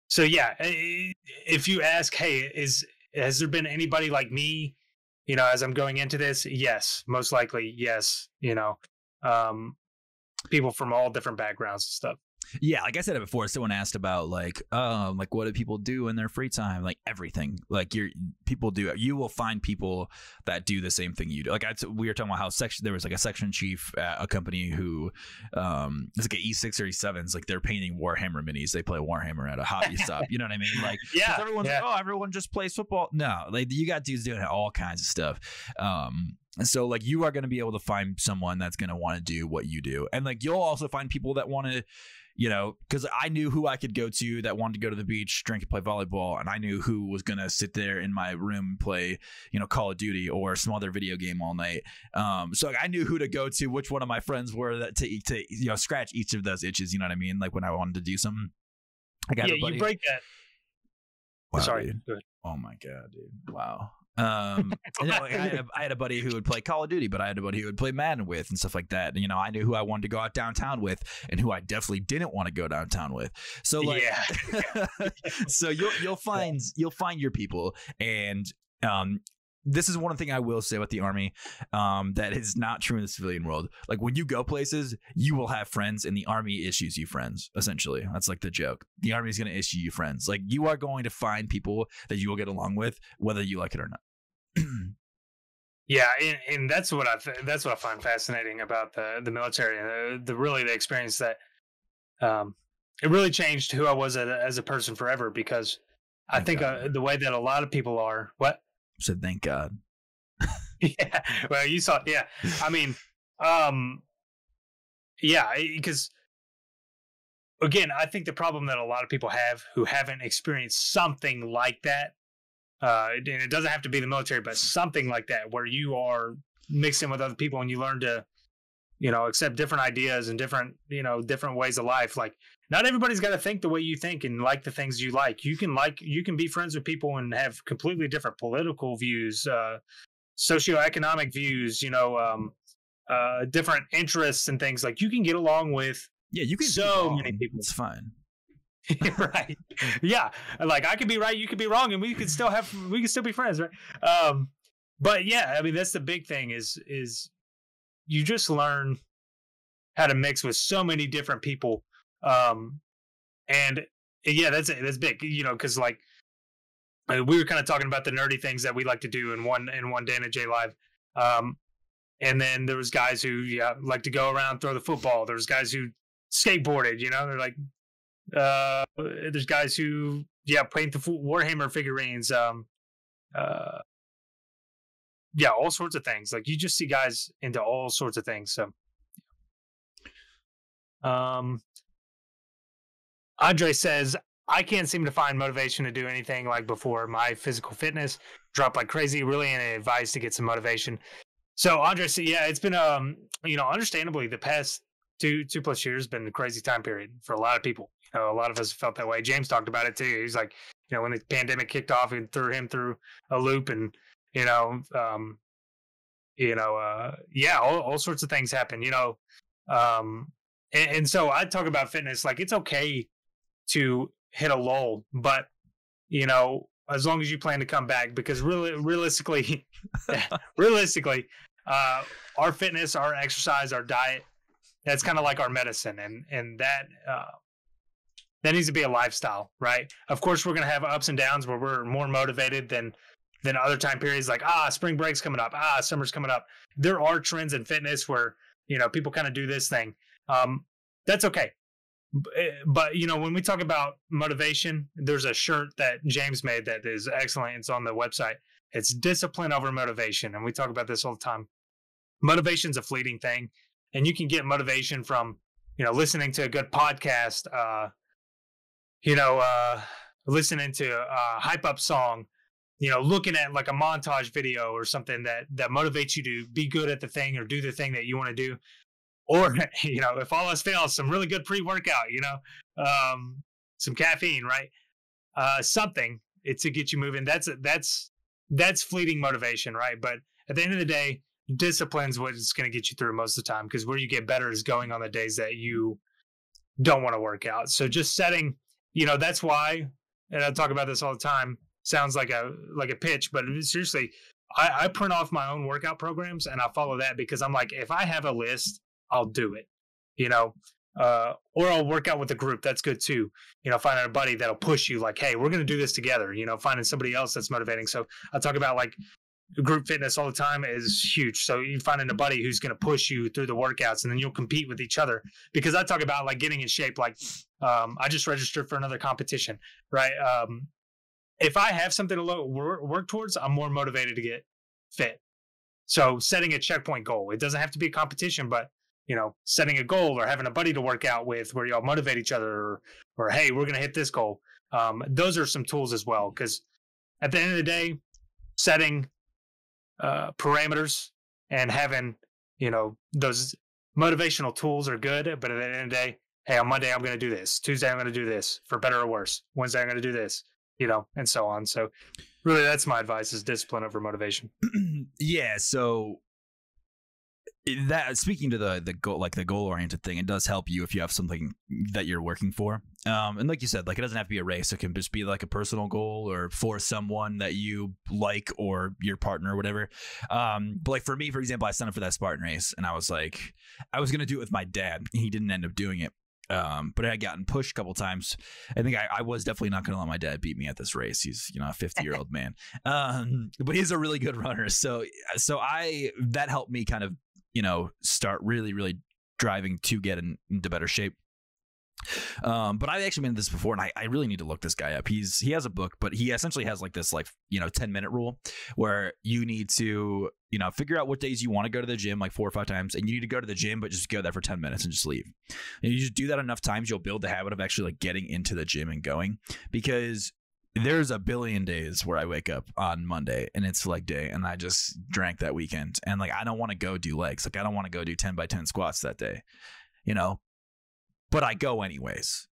so yeah if you ask hey is has there been anybody like me you know, as I'm going into this, yes, most likely, yes, you know, um, people from all different backgrounds and stuff. Yeah, like I said it before, someone asked about like, um, like what do people do in their free time? Like everything. Like you're people do. You will find people that do the same thing you do. Like I, we were talking about how section there was like a section chief at a company who, um, it's like an E6 or E7s. Like they're painting Warhammer minis. They play Warhammer at a hobby (laughs) shop. You know what I mean? Like yeah, everyone's yeah. like, oh, everyone just plays football. No, like you got dudes doing all kinds of stuff. Um, and so like you are going to be able to find someone that's going to want to do what you do. And like you'll also find people that want to you know, because I knew who I could go to that wanted to go to the beach, drink, and play volleyball, and I knew who was gonna sit there in my room and play, you know, Call of Duty or some other video game all night. Um, so I knew who to go to, which one of my friends were that to to you know scratch each of those itches. You know what I mean? Like when I wanted to do something. I got yeah, you break that. Wow, Sorry. Oh my god, dude! Wow. Um, (laughs) you know, like I, had a, I, had a buddy who would play Call of Duty, but I had a buddy who would play Madden with and stuff like that. And, you know, I knew who I wanted to go out downtown with and who I definitely didn't want to go downtown with. So like, yeah. (laughs) so you'll you'll (laughs) find you'll find your people, and um, this is one thing I will say about the army um, that is not true in the civilian world. Like when you go places, you will have friends, and the army issues you friends. Essentially, that's like the joke. The army is going to issue you friends. Like you are going to find people that you will get along with, whether you like it or not. Yeah, and, and, that's what I th- that's what I find fascinating about the the military and the, the, really the experience that um, it really changed who I was as a, as a person forever because I think uh, the way that a lot of people are what said thank God. (laughs) yeah, well, you saw, yeah. I mean, um, yeah, because again, I think the problem that a lot of people have who haven't experienced something like that uh, and it doesn't have to be the military, but something like that where you are mixing with other people and you learn to, you know, accept different ideas and different, you know, different ways of life. Like not everybody's got to think the way you think and like the things you like. You can like, you can be friends with people and have completely different political views, uh, socioeconomic views, you know, um, uh, different interests and things like you can get along with. Yeah, you can so many people. It's fine. (laughs) right. Yeah. Like I could be right, you could be wrong, and we could still have we could still be friends, right? Um, but yeah, I mean that's the big thing is is you just learn how to mix with so many different people. Um, and yeah, that's that's big, you know, because like uh, we were kind of talking about the nerdy things that we like to do in one in one Dan and Jay live. Um, and then there was guys who yeah like to go around throw the football. There was guys who skateboarded, you know, they're like uh, there's guys who yeah paint the Warhammer figurines. Um, uh, yeah, all sorts of things. Like you just see guys into all sorts of things. So, um, Andre says, I can't seem to find motivation to do anything like before. My physical fitness dropped like crazy. Really, any advice to get some motivation? So, Andre said, yeah, it's been um, you know, understandably, the past two two plus years been a crazy time period for a lot of people. You know, a lot of us felt that way. James talked about it too. He's like, you know, when the pandemic kicked off and threw him through a loop, and you know, um, you know, uh, yeah, all, all sorts of things happen, you know. Um, and, and so I talk about fitness like it's okay to hit a lull, but you know, as long as you plan to come back, because really, realistically, (laughs) realistically, uh, our fitness, our exercise, our diet, that's kind of like our medicine, and and that uh, that needs to be a lifestyle, right? Of course, we're gonna have ups and downs where we're more motivated than than other time periods like ah spring break's coming up. Ah summer's coming up. There are trends in fitness where you know people kind of do this thing. Um that's okay. Eh, but you know when we talk about motivation there's a shirt that james made that is excellent. It's on the website. It's discipline over motivation and we talk about this all the time. Motivation's a fleeting thing and you can get motivation from you know listening to a good podcast uh you know uh listening to a hype up song you know looking at like a montage video or something that that motivates you to be good at the thing or do the thing that you want to do. Or (laughs) you know if all else fails some really good pre-workout you know um some caffeine right? Uh something to get you moving. That's that's that's fleeting motivation right? But at the end of the day discipline's what's going to get you through most of the time because where you get better is going on the days that you don't want to work out. So just setting you know that's why and i talk about this all the time sounds like a like a pitch, but seriously, I, I print off my own workout programs and I follow that because I'm like, if I have a list, I'll do it. You know, uh, or I'll work out with a group. That's good too. You know, finding a buddy that'll push you, like, hey, we're going to do this together. You know, finding somebody else that's motivating. So I talk about like group fitness all the time is huge. So you finding a buddy who's going to push you through the workouts, and then you'll compete with each other. Because I talk about like getting in shape. Like um, I just registered for another competition, right? Um, if I have something to work towards, I'm more motivated to get fit. So setting a checkpoint goal, it doesn't have to be a competition, but you know, setting a goal or having a buddy to work out with where y'all motivate each other or, or hey, we're going to hit this goal. Um, those are some tools as well. Cause at the end of the day, setting uh, parameters and having, you know, those motivational tools are good. But at the end of the day, hey, on Monday, I'm going to do this. Tuesday, I'm going to do this for better or worse. Wednesday, I'm going to do this you know, and so on. So really that's my advice is discipline over motivation. (clears throat) yeah. So that speaking to the the goal like the goal oriented thing, it does help you if you have something that you're working for. Um, and like you said, like it doesn't have to be a race. It can just be like a personal goal or for someone that you like or your partner or whatever. Um, but like for me, for example, I signed up for that Spartan race and I was like, I was gonna do it with my dad. He didn't end up doing it. Um, but I had gotten pushed a couple times. I think I, I was definitely not going to let my dad beat me at this race. He's you know a 50 year old man, um, but he's a really good runner. So so I that helped me kind of you know start really really driving to get in, into better shape. Um, but I've actually been to this before, and I, I really need to look this guy up. He's he has a book, but he essentially has like this like you know ten minute rule where you need to you know figure out what days you want to go to the gym like four or five times, and you need to go to the gym, but just go there for ten minutes and just leave. And you just do that enough times, you'll build the habit of actually like getting into the gym and going because there's a billion days where I wake up on Monday and it's leg day and I just drank that weekend. And like I don't want to go do legs. Like I don't want to go do 10 by 10 squats that day you know? But I go anyways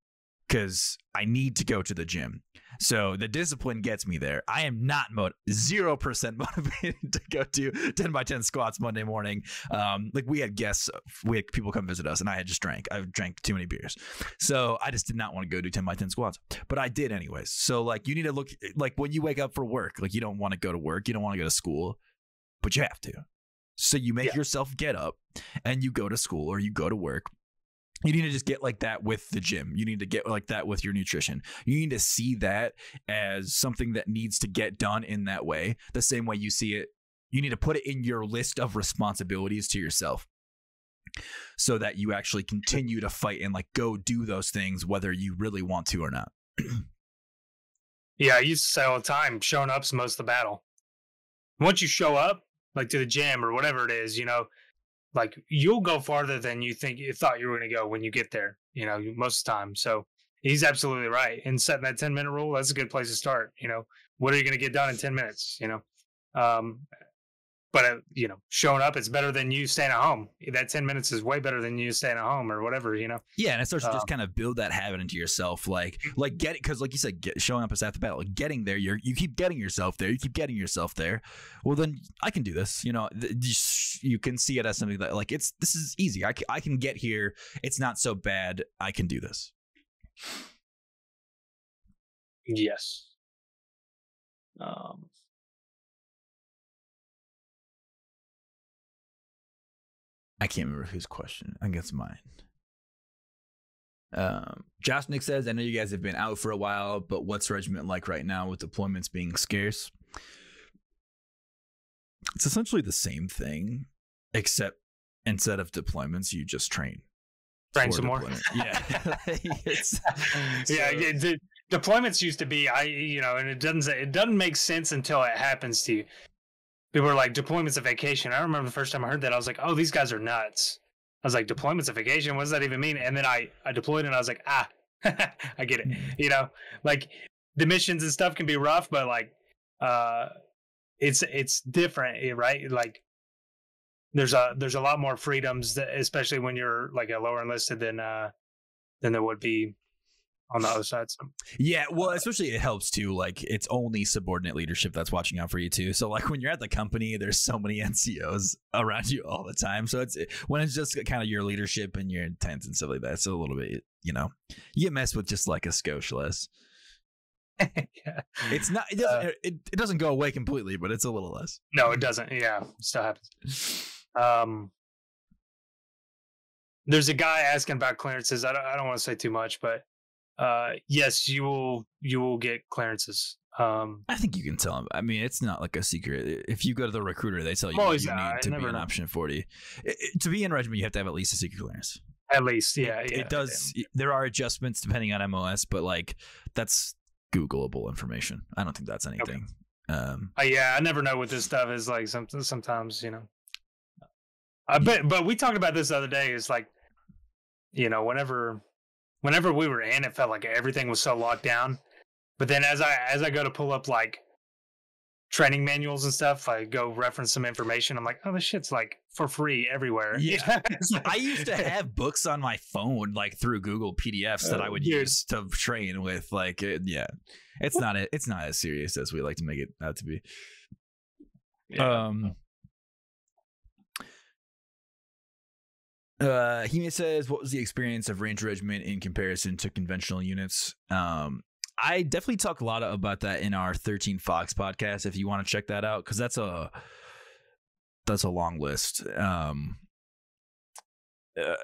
because I need to go to the gym. So the discipline gets me there. I am not zero percent (laughs) motivated to go do ten by ten squats Monday morning. Um, like we had guests, we had people come visit us, and I had just drank. I drank too many beers, so I just did not want to go do ten by ten squats. But I did anyways. So like you need to look like when you wake up for work, like you don't want to go to work, you don't want to go to school, but you have to. So you make Yeah. yourself get up and you go to school or you go to work. You need to just get like that with the gym. You need to get like that with your nutrition. You need to see that as something that needs to get done in that way, the same way you see it. You need to put it in your list of responsibilities to yourself so that you actually continue to fight and like go do those things whether you really want to or not. (clears throat) Yeah, I used to say all the time, showing up's most of the battle. Once you show up, like to the gym or whatever it is, you know, like you'll go farther than you think you thought you were going to go when you get there. You know, most of the time. So he's absolutely right. And setting that ten minute rule, that's a good place to start. You know, what are you going to get done in ten minutes? You know, um, but uh, you know, showing up is better than you staying at home. That ten minutes is way better than you staying at home or whatever. You know. Yeah, and it starts to just Um, kind of build that habit into yourself, like like get because like you said, get, showing up is half the battle. Like getting there, you're you keep getting yourself there, you keep getting yourself there. Well, then I can do this. You know, th- you you can see it as something that like it's this is easy. I can, I can get here. It's not so bad. I can do this. Yes. Um, I can't remember whose question. I guess mine. Um, Josh Nick says, I know you guys have been out for a while, but what's regiment like right now with deployments being scarce? It's essentially the same thing, except instead of deployments, you just train. train some more. deployment. (laughs) Yeah. (laughs) It's- (laughs) yeah, so- yeah, the deployments used to be I you know, and it doesn't say, it doesn't make sense until it happens to you. People are like deployments of vacation. I remember the first time I heard that, I was like, oh, these guys are nuts. I was like, deployments of vacation. What does that even mean? And then I I deployed and I was like, ah, (laughs) I get it. You know, like the missions and stuff can be rough, but like, uh, it's it's different, eh, right? Like. There's a there's a lot more freedoms, that, especially when you're like a lower enlisted than uh than there would be on the other side. So Yeah, well, especially it helps too. Like it's only subordinate leadership that's watching out for you too. So like when you're at the company, there's so many (laughs) NCOs around you all the time. So it's when it's just kind of your leadership and your intent and stuff like that. It's a little bit, you know, you mess with just like a skosh less. (laughs) yeah. It's not. It doesn't. it, it doesn't go away completely, but it's a little less. No, it doesn't. Yeah, it still happens. Um, there's a guy asking about clearances. I don't, I don't want to say too much, but uh, yes, you will you will get clearances. Um, I think you can tell them. I mean, it's not like a secret. If you go to the recruiter, they tell you Well, you yeah, need to be an know. option forty. It- it- to be in regiment, you have to have at least a secret clearance. at least, yeah, it, yeah. it does there are adjustments depending on mos but like that's googleable information i don't think that's anything um Uh, yeah, I never know what this stuff is like. Some, sometimes, you know. I bet, but we talked about this the other day. It's like, you know, whenever, whenever we were in, it felt like everything was so locked down. But then as I as I go to pull up like training manuals and stuff, I go reference some information. I'm like, oh, this shit's like for free everywhere. Yeah. (laughs) I used to have books on my phone like through google pdfs that i would dude. use to train with like it, yeah it's not a, it's not as serious as we like to make it out to be Yeah. Um. Uh, he says, "What was the experience of Ranger Regiment in comparison to conventional units?" Um, I definitely talk a lot about that in our 13 Fox podcast. If you want to check that out, because that's a that's a long list. Um, uh,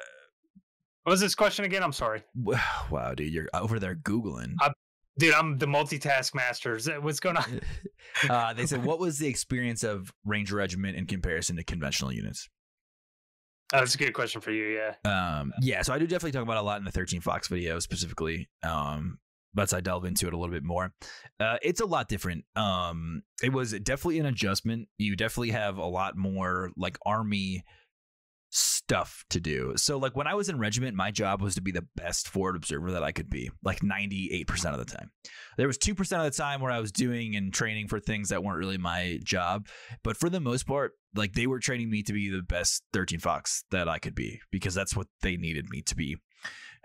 what was this question again? I'm sorry, (sighs) wow, dude, you're over there googling. I, dude. I'm the multitask master. What's going on? (laughs) Uh, they said, (laughs) "What was the experience of Ranger Regiment in comparison to conventional units?" Oh, that's a good question for you. Yeah. Um, yeah, so I do definitely talk about a lot in the 13 Fox video specifically. Um, but I delve into it a little bit more, uh, it's a lot different. Um, it was definitely an adjustment. You definitely have a lot more like army stuff to do. So like when I was in regiment, my job was to be the best forward observer that I could be, like 98% of the time. There was 2% of the time where I was doing and training for things that weren't really my job, but for the most part, like they were training me to be the best 13 Fox that I could be because that's what they needed me to be.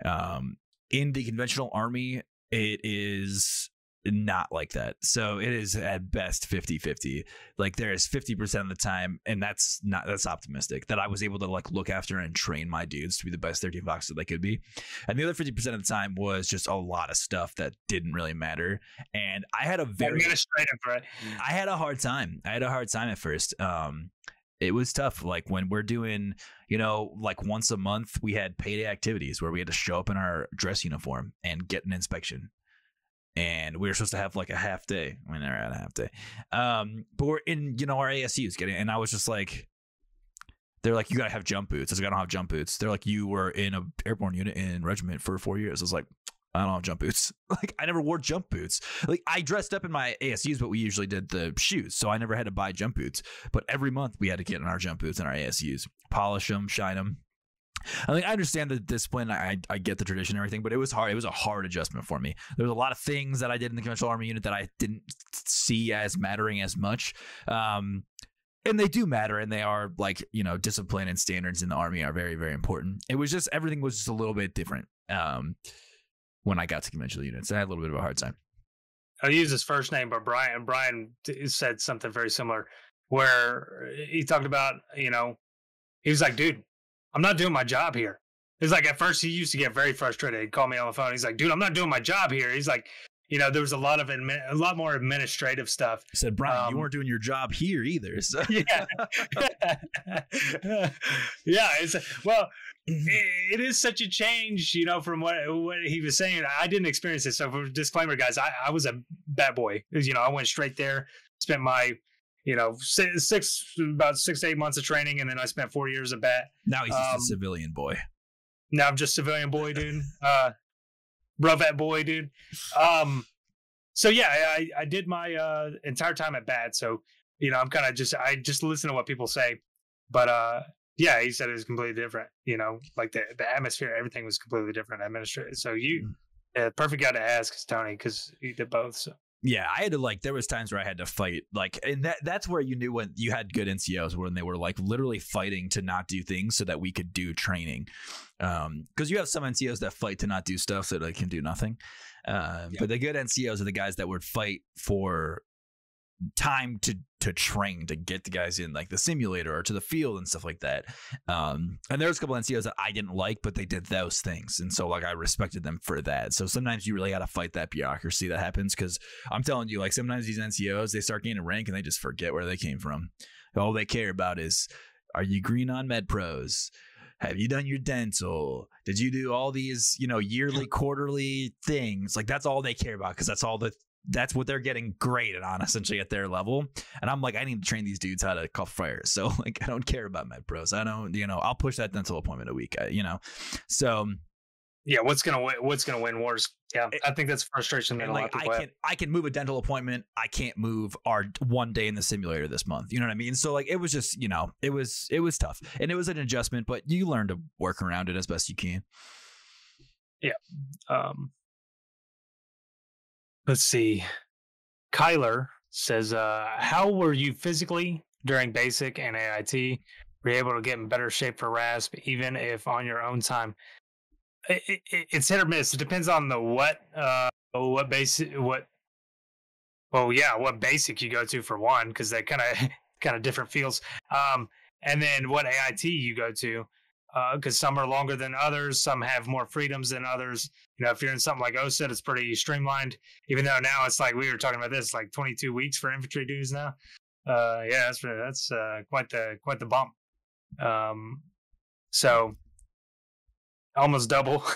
Um, in the conventional army, it is not like that. So it is at best 50 50. Like there is 50% of the time, and that's not, that's optimistic that I was able to like look after and train my dudes to be the best 13 Fox that they could be. And the other 50% of the time was just a lot of stuff that didn't really matter. And I had a very, Administrative, right? I had a hard time. I had a hard time at first. Um, it was tough. Like when we're doing, you know, like once a month, we had payday activities where we had to show up in our dress uniform and get an inspection. And we were supposed to have like a half day. We never had a half day. Um, but we're in, you know, our ASUs getting, and I was just like, they're like, you gotta have jump boots. I was like, I don't have jump boots. They're like, you were in a airborne unit in regiment for four years. I was like, I don't have jump boots. (laughs) Like I never wore jump boots. Like I dressed up in my ASUs, but we usually did the shoes, so I never had to buy jump boots. But every month we had to get in our jump boots and our ASUs, polish them, shine them. I mean, I understand the discipline. I I get the tradition and everything, but it was hard. It was a hard adjustment for me. There was a lot of things that I did in the conventional army unit that I didn't see as mattering as much. Um, and they do matter and they are like you know discipline and standards in the army are very very important it was just everything was just a little bit different um when i got to conventional units i had a little bit of a hard time I'll use his first name, but Brian Brian said something very similar, where he talked about you know, he was like, dude, I'm not doing my job here. It's like at first he used to get very frustrated. He'd call me on the phone. He's like, dude, I'm not doing my job here. He's like, you know, there was a lot of admi- a lot more administrative stuff. I said brian Um, you weren't doing your job here either (laughs) so Yeah, (laughs) (laughs) yeah. It's well, it, it is such a change, you know, from what what he was saying. I didn't experience it. So, for disclaimer, guys, I, I was a bad boy. You know, I went straight there, spent my, you know, six, six about six to eight months of training, and then I spent four years of bat. now he's just Um, a civilian boy Now I'm just civilian boy, dude. (laughs) Uh, Brevet boy, dude. Um, so yeah, I, I did my uh entire time at bat. So you know, I'm kind of just I just listen to what people say, but uh, yeah, he said it was completely different. You know, like the the atmosphere, everything was completely different. Administrative. So you, uh, perfect guy to ask is Tony because you did both. So Yeah, I had to like. There was times where I had to fight, like, and that that's where you knew when you had good NCOs when they were like literally fighting to not do things so that we could do training. Um, because you have some NCOs that fight to not do stuff so they can do nothing. Uh, Yeah. but the good NCOs are the guys that would fight for time to to train to get the guys in like the simulator or to the field and stuff like that. Um, and there's a couple NCOs that I didn't like, but they did those things, and so like I respected them for that. So sometimes you really got to fight that bureaucracy that happens because I'm telling you, like sometimes these NCOs they start gaining rank and they just forget where they came from. All they care about is are you green on Med Pros? Have you done your dental? Did you do all these, you know, yearly, quarterly things? Like that's all they care about because that's all the that's what they're getting graded on essentially at their level. And I'm like, I need to train these dudes how to call fires. (laughs) So like, I don't care about Med Pros. I don't, you know, I'll push that dental appointment a week. I, you know, so yeah, what's gonna win? What's gonna win wars? Yeah, I think that's frustration that and a lot like I people have. can I can move a dental appointment. I can't move our one day in the simulator this month. You know what I mean? So like it was just you know it was it was tough and it was an adjustment, but you learn to work around it as best you can. Yeah, um, let's see. Kyler says, uh, "How were you physically during basic and AIT? Were you able to get in better shape for RASP, even if on your own time? It, it, it- it's hit or miss. It depends on the what, uh, what basic, what. Well, yeah, what basic you go to for one, because they're kind of (laughs) kind of different fields. Um, and then what AIT you go to, because some are longer than others, some have more freedoms than others you know, if you're in something like OSUT, it's pretty streamlined. Even though now it's like we were talking about this, like 22 weeks for infantry dues now. Uh, yeah, that's that's uh, quite the quite the bump. Um, so almost double. (laughs)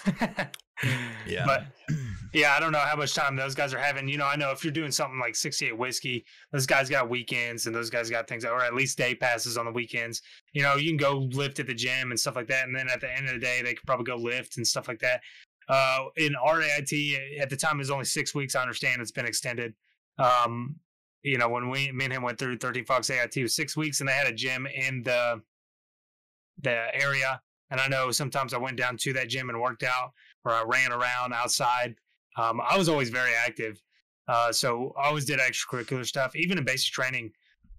Yeah. But (clears throat) yeah, I don't know how much time those guys are having. You know, I know if you're doing something like 68 whiskey, those guys got weekends and those guys got things, or at least day passes on the weekends. You know, you can go lift at the gym and stuff like that. And then at the end of the day, they could probably go lift and stuff like that. Uh, in RAIT, at the time, it was only six weeks. I understand it's been extended. Um, you know, when we, me and him went through 13 Fox AIT, it was six weeks and they had a gym in the, the area. And I know sometimes I went down to that gym and worked out or I ran around outside. Um, I was always very active. Uh, so I always did extracurricular stuff. Even in basic training,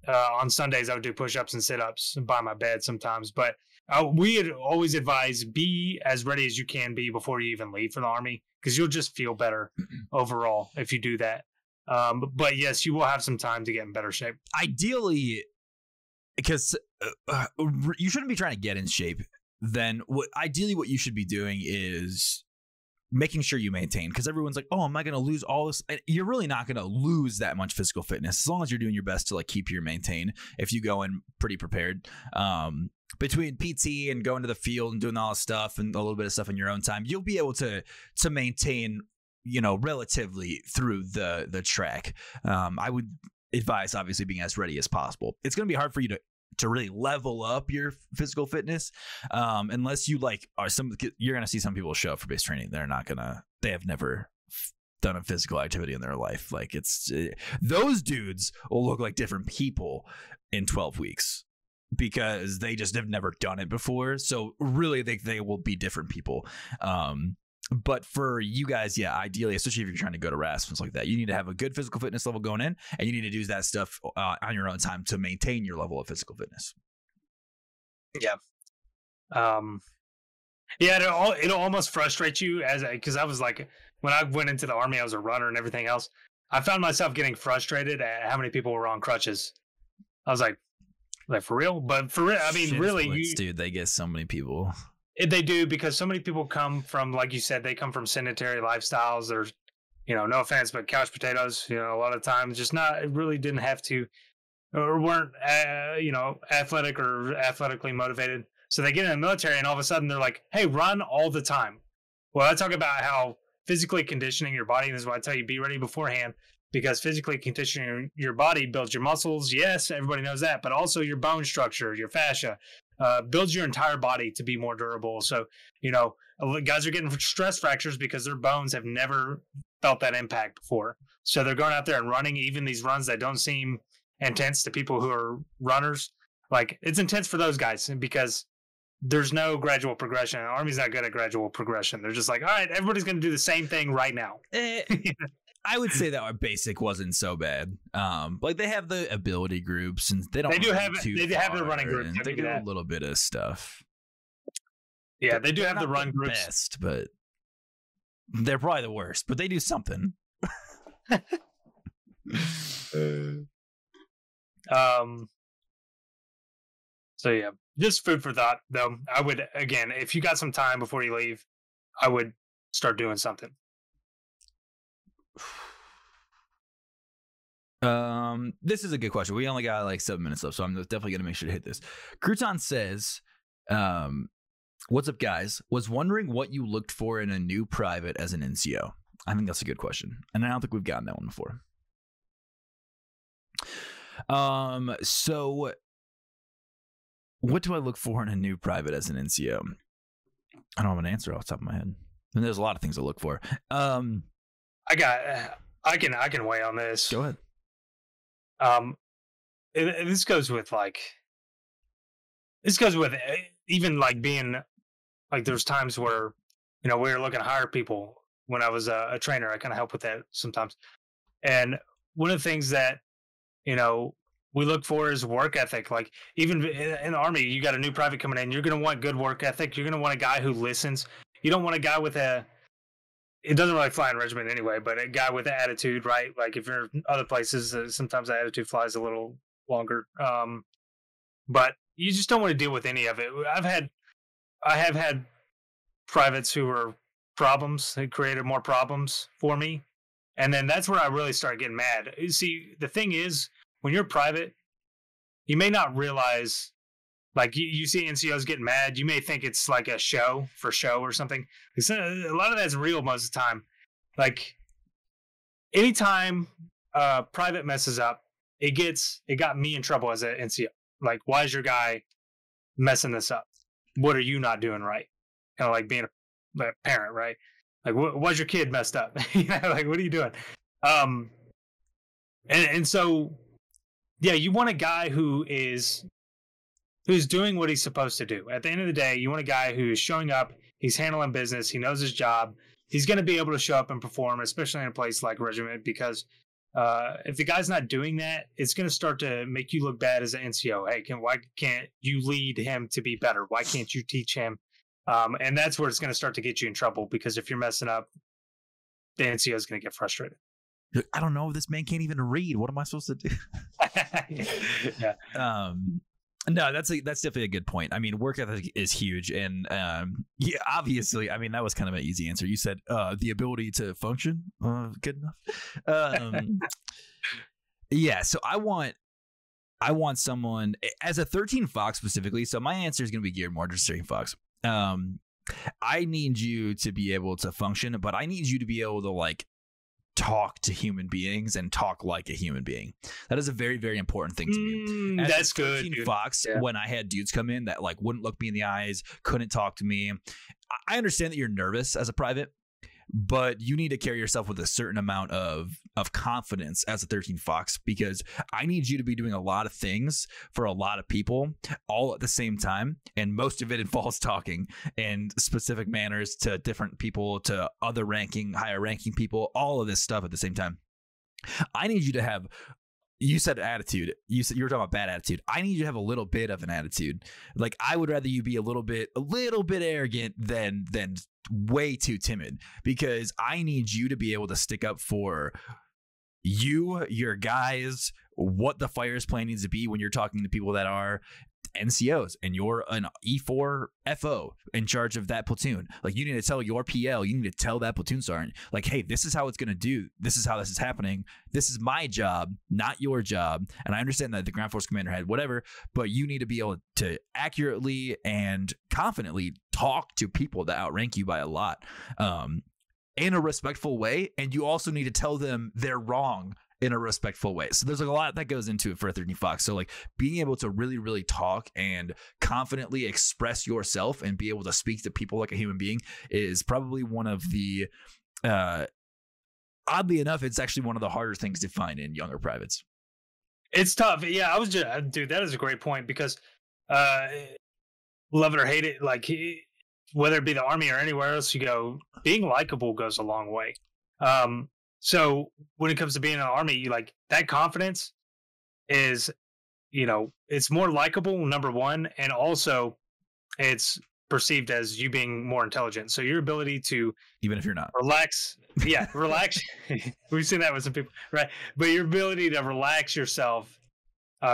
uh, on Sundays, I would do push ups and sit ups by my bed sometimes. But uh, we had always advise be as ready as you can be before you even leave for the Army because you'll just feel better (clears throat) overall if you do that. Um, but, but yes, you will have some time to get in better shape. ideally because uh, uh, you shouldn't be trying to get in shape then what ideally what you should be doing is making sure you maintain because everyone's like, oh, am I going to lose all this? And You're really not going to lose that much physical fitness as long as you're doing your best to like keep your maintain. If you go in pretty prepared, um, between PT and going to the field and doing all this stuff and a little bit of stuff in your own time, you'll be able to to maintain, you know, relatively through the the track. Um, I would advise obviously being as ready as possible. It's going to be hard for you to to really level up your physical fitness um unless you like are some you're gonna see some people show up for base training they're not gonna they have never done a physical activity in their life. Like it's uh, those dudes will look like different people in 12 weeks because they just have never done it before. So really they, they will be different people. Um but for you guys, yeah, ideally, especially if you're trying to go to and like that, you need to have a good physical fitness level going in, and you need to do that stuff uh, on your own time to maintain your level of physical fitness. Yeah. Um. Yeah, it'll, al- it'll almost frustrate you as because I was like when I went into the army, I was a runner and everything else. I found myself getting frustrated at how many people were on crutches. I was like, like for real, but for real, I mean, Shin really, splits, you, dude, they get so many people. They do because so many people come from, like you said, they come from sedentary lifestyles. There's, you know, no offense, but couch potatoes. You know, a lot of times, just not really didn't have to, or weren't, uh, you know, athletic or athletically motivated. So they get in the military, and all of a sudden they're like, "Hey, run all the time." Well, I talk about how physically conditioning your body. This is why I tell you be ready beforehand because physically conditioning your body builds your muscles. Yes, everybody knows that, but also your bone structure, your fascia, uh, builds your entire body to be more durable. So, you know, guys are getting stress fractures because their bones have never felt that impact before. So they're going out there and running even these runs that don't seem intense to people who are runners. Like it's intense for those guys because there's no gradual progression. The Army's not good at gradual progression. They're just like, all right, everybody's going to do the same thing right now. Eh, (laughs) I would say that our basic wasn't so bad. Um, like they have the ability groups, and they don't. They do have- too they do have their running groups, They do a little bit of stuff. Yeah, they do They're have the run groups. best, but they're probably the worst. But they do something. (laughs) Um. So yeah, just food for thought. Though I would again, if you got some time before you leave, I would start doing something. Um, this is a good question. We only got like seven minutes left, so I'm definitely gonna make sure to hit this. Crouton says, um, "What's up, guys? Was wondering what you looked for in a new private as an NCO. I think that's a good question, and I don't think we've gotten that one before. Um, so what do I look for in a new private as an NCO? I don't have an answer off the top of my head. And there's a lot of things to look for. Um, I got. I can. I can weigh on this. go ahead. Um, and, and this goes with like, this goes with eh, even like being like there's times where you know we were looking to hire people when I was a, a trainer. I kind of help with that sometimes, and one of the things that you know we look for is work ethic. Like even in, in the army, you got a new private coming in. You're going to want good work ethic. You're going to want a guy who listens. You don't want a guy with a it doesn't really fly in regiment anyway, but a guy with attitude, right? Like if you're in other places, uh, sometimes the attitude flies a little longer. Um, but you just don't want to deal with any of it. I've had, I have had privates who were problems. They created more problems for me, and then that's where I really started getting mad. See, the thing is, when you're private, you may not realize. Like you, you see NCOs getting mad, you may think it's like a show for show or something. Uh, a lot of that's real most of the time. Like anytime uh private messes up, it gets it got me in trouble as an NCO. Like, why is your guy messing this up? What are you not doing right? Kind of like being a, a parent, right? Like, what why's your kid messed up? (laughs) you know, like what are you doing? Um, and and so, yeah, you want a guy who is who's doing what he's supposed to do. At the end of the day, you want a guy who's showing up, he's handling business, he knows his job, he's going to be able to show up and perform, especially in a place like Regiment, because uh, if the guy's not doing that, it's going to start to make you look bad as an NCO. Hey, can why can't you lead him to be better? Why can't you teach him? Um, and that's where it's going to start to get you in trouble because if you're messing up, the NCO is going to get frustrated. I don't know. This man can't even read. What am I supposed to do? (laughs) yeah. Um, No, that's a, that's definitely a good point. I mean, work ethic is huge, and um, yeah, obviously, I mean that was kind of an easy answer. You said uh, the ability to function, uh, good enough. Um, (laughs) yeah, so I want I want someone as a 13 Fox specifically. So my answer is going to be geared more to 13 Fox. Um, I need you to be able to function, but I need you to be able to like talk to human beings and talk like a human being. That is a very, very important thing to Mm, me. As that's good. dude. Fox, Yeah. when I had dudes come in that like wouldn't look me in the eyes, couldn't talk to me. I understand that you're nervous as a private, but you need to carry yourself with a certain amount of of confidence as a 13 Fox because I need you to be doing a lot of things for a lot of people all at the same time, and most of it (laughs) involves talking and specific manners to different people, to other ranking, higher ranking people, all of this stuff at the same time. I need you to have you said attitude. You said you were talking about bad attitude. I need you to have a little bit of an attitude. Like I would rather you be a little bit a little bit arrogant than than way too timid because I need you to be able to stick up for you, your guys, what the fire's plan needs to be when you're talking to people that are NCOs and you're an E4 FO in charge of that platoon. Like you need to tell your PL, you need to tell that platoon sergeant, like, hey, this is how it's gonna do. This is how this is happening. This is my job, not your job. And I understand that the ground force commander had whatever, but you need to be able to accurately and confidently talk to people that outrank you by a lot. Um, in a respectful way, and you also need to tell them they're wrong in a respectful way. So there's like a lot that goes into it for a 13 Fox. So like being able to really, really talk and confidently express yourself and be able to speak to people like a human being is probably one of the uh oddly enough, it's actually one of the harder things to find in younger privates. It's tough. Yeah, I was just, dude, that is a great point because, uh, love it or hate it, like he- whether it be the army or anywhere else you go, being likable goes a long way. Um, so when it comes to being in the army, you like that confidence is, you know, it's more likable. Number one, and also it's perceived as you being more intelligent. So your ability to Even if you're not. relax yeah relax (laughs) we've seen that with some people right but your ability to relax yourself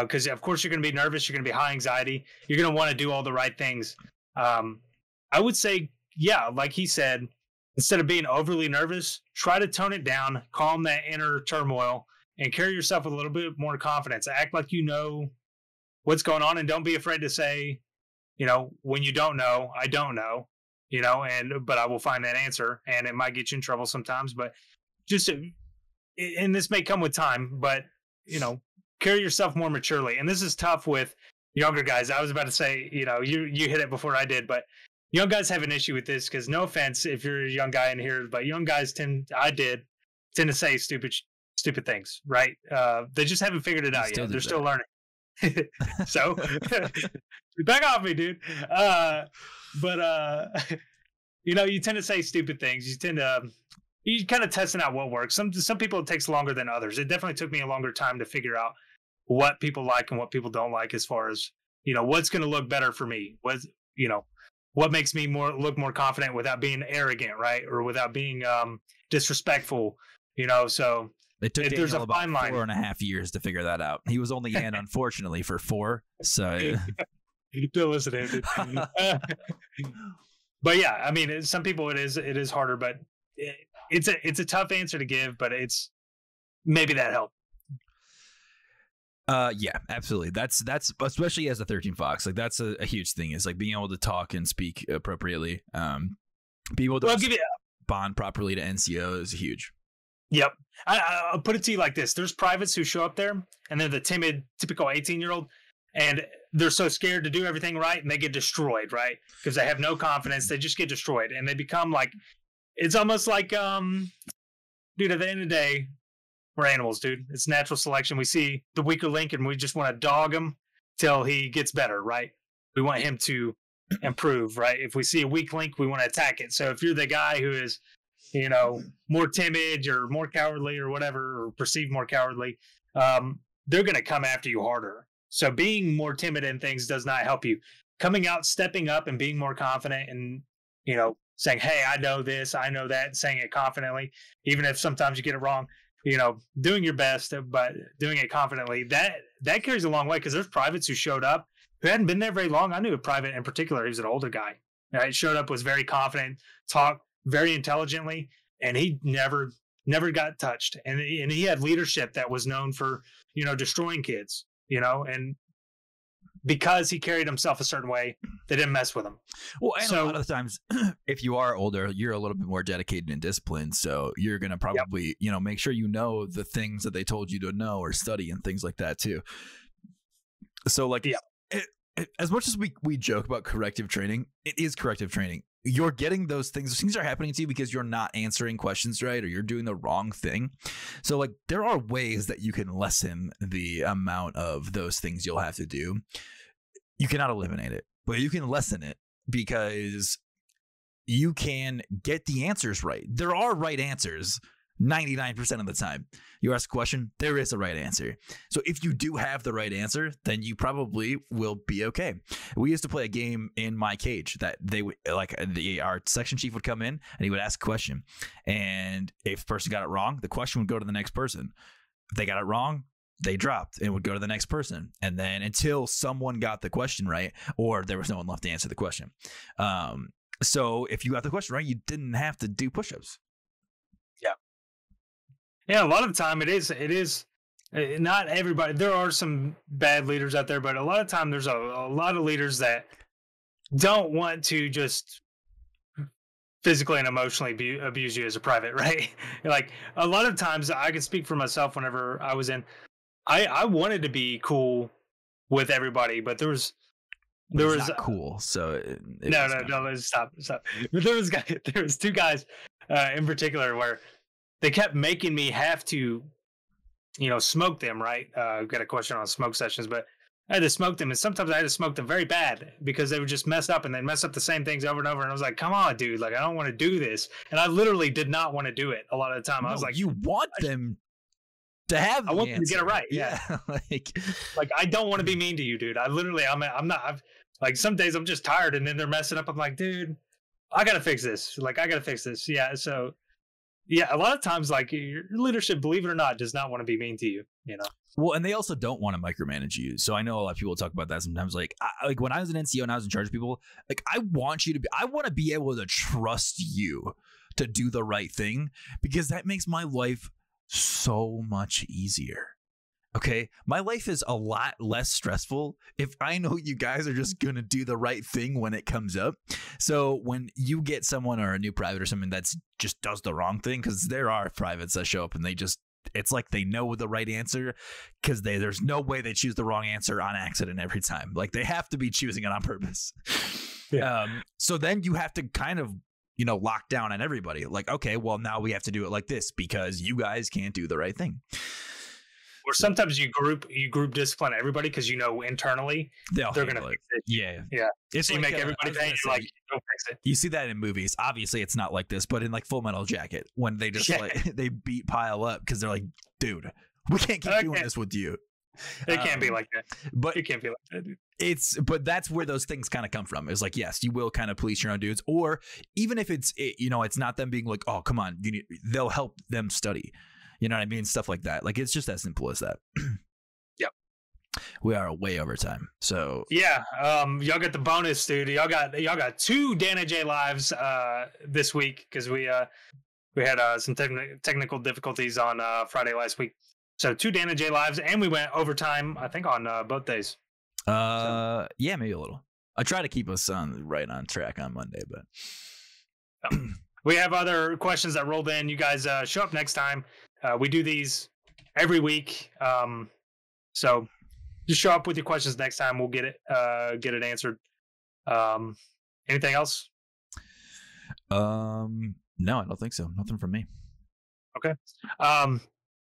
because of course you're going to be nervous you're going to be high anxiety you're going to want to do all the right things. Um, i would say yeah like he said instead of being overly nervous try to tone it down calm that inner turmoil and carry yourself with a little bit more confidence. Act like you know what's going on and don't be afraid to say you know when you don't know i don't know you know and but i will find that answer and it might get you in trouble sometimes but just uh, and this may come with time but you know carry yourself more maturely. And this is tough with younger guys. I was about to say you know you you hit it before i did but young guys have an issue with this because no offense if you're a young guy in here but young guys tend i did tend to say stupid stupid things right? Uh they just haven't figured it out yet. they're that. still learning. (laughs) So (laughs) back off me dude. Uh but uh (laughs) you know you tend to say stupid things. You tend to you kind of testing out what works. Some some people it takes longer than others. It definitely took me a longer time to figure out what people like and what people don't like as far as you know what's going to look better for me what you know what makes me more look more confident without being arrogant right or without being um disrespectful you know so It took there's Daniel a about line. four and a half years to figure that out. He was only in, (laughs) unfortunately, for four. So (laughs) still (laughs) listen but yeah i mean some people it is it is harder but it, it's a it's a tough answer to give but it's maybe that helped Uh, yeah, absolutely. That's that's especially as a 13 Fox, like that's a, a huge thing. Is like being able to talk and speak appropriately. Um, be able to well i'll give you bond properly to NCO is huge. Yep. I, I- I'll put it to you like this: There's privates who show up there, and they're the timid, typical 18 year old, and they're so scared to do everything right, and they get destroyed, right? Because they have no confidence. They just get destroyed, and they become like, it's almost like, um, dude. At the end of the day, we're animals, dude. It's natural selection. We see the weaker link, and we just want to dog him till he gets better, right? We want him to improve, right? If we see a weak link, we want to attack it. So if you're the guy who is you know, more timid or more cowardly or whatever, or perceived more cowardly, um, they're going to come after you harder. So being more timid in things does not help you. Coming out, stepping up, and being more confident, and you know, saying, "Hey, I know this, I know that," and saying it confidently, even if sometimes you get it wrong. You know, doing your best, but doing it confidently that that carries a long way because there's privates who showed up who hadn't been there very long. I knew a private in particular. He was an older guy. Right, showed up, was very confident, talked very intelligently, and he never never got touched. And and he had leadership that was known for you know destroying kids. You know, and because he carried himself a certain way, they didn't mess with him. Well, and so, a lot of the times, (clears throat) if you are older, you're a little bit more dedicated and disciplined. So you're going to probably, yep. you know, make sure you know the things that they told you to know or study and things like that too. So, like, yeah. It, it, as much as we, we joke about corrective training, it is corrective training. You're getting those things. Things are happening to you because you're not answering questions right or you're doing the wrong thing. So, like, there are ways that you can lessen the amount of those things you'll have to do you cannot eliminate it, but you can lessen it because you can get the answers right. There are right answers 99% of the time. You ask a question, there is a right answer. So if you do have the right answer, then you probably will be okay. We used to play a game in my cage that they would like uh, the our section chief would come in and he would ask a question. And if person got it wrong, the question would go to the next person. If they got it wrong, they dropped and would go to the next person. And then until someone got the question right, or there was no one left to answer the question. Um, so if you got the question right, you didn't have to do push-ups. Yeah. Yeah, a lot of the time it is it is eh, not everybody there are some bad leaders out there, but a lot of time there's a, a lot of leaders that don't want to just physically and emotionally abuse you as a private, (laughs) right? like a lot of times I can speak for myself whenever I was in I I wanted to be cool with everybody, but there was there was cool. So it, it no, no, no, no. Stop, stop. (laughs) But there was guy, (laughs) there was two guys uh, in particular where they kept making me have to, you know, smoke them. Right? Uh, got a question on smoke sessions, but I had to smoke them, and sometimes I had to smoke them very bad because they would just mess up and they mess up the same things over and over. And I was like, "Come on, dude! Like, I don't want to do this." And I literally did not want to do it a lot of the time. No, I was like, "You want them to have. I want them to get it right. Yeah, yeah. (laughs) like, like I don't want to be mean to you, dude. I literally, I'm, I'm not. I've, like some days I'm just tired, and then they're messing up. I'm like, dude, I gotta fix this. Like I gotta fix this. Yeah. So, yeah, a lot of times, like your leadership, believe it or not, does not want to be mean to you. You know. Well, and they also don't want to micromanage you. So I know a lot of people talk about that sometimes. Like, I, like when I was an NCO and I was in charge of people, like I want you to be, I want to be able to trust you to do the right thing because that makes my life so much easier. Okay. My life is a lot less stressful if I know you guys are just going to do the right thing when it comes up. So when you get someone or a new private or something that's just does the wrong thing, because there are privates that show up and they just, it's like they know the right answer because they there's no way they choose the wrong answer on accident every time. Like they have to be choosing it on purpose. Yeah. Um, so then you have to kind of you know, locked down on everybody. Like, okay, well, now we have to do it like this because you guys can't do the right thing. Or sometimes you group you group discipline everybody because you know internally They'll they're gonna fix it. Yeah, yeah. It's so you like, make everybody pay. Like, don't fix it. You see that in movies. Obviously, it's not like this, but in like Full Metal Jacket, when they just yeah. like (laughs) they beat Pyle up because they're like, dude, we can't keep okay. doing this with you. It can't be um, like that. But it can't be like that. It's but that's where those things kind of come from. it's like yes, you will kind of police your own dudes, or even if it's you know it's not them being like oh come on, you need they'll help them study. You know what I mean? Stuff like that. Like it's just as simple as that. (clears throat) yep. We are way over time. So yeah, um, y'all got the bonus, dude. Y'all got y'all got two Dan and Jay lives uh, this week because we uh, we had uh, some te- technical difficulties on uh, Friday last week. So two Dan and Jay lives, and we went overtime. I think on uh, both days. Uh, so. yeah, maybe a little. I try to keep us on right on track on Monday, but oh. we have other questions that rolled in. You guys uh, show up next time. Uh, we do these every week, um, so just show up with your questions next time. We'll get it uh, get it answered. Um, anything else? Um, no, I don't think so. Nothing from me. Okay. Um,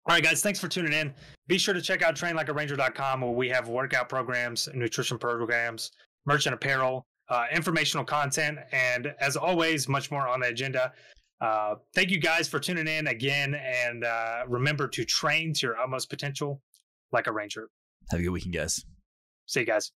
all right, guys, thanks for tuning in. Be sure to check out trainlikearanger.com where we have workout programs, nutrition programs, merchant apparel, uh, informational content, and as always, much more on the agenda. Uh, thank you guys for tuning in again, and uh, remember to train to your utmost potential like a ranger. Have a good weekend, guys. See you guys.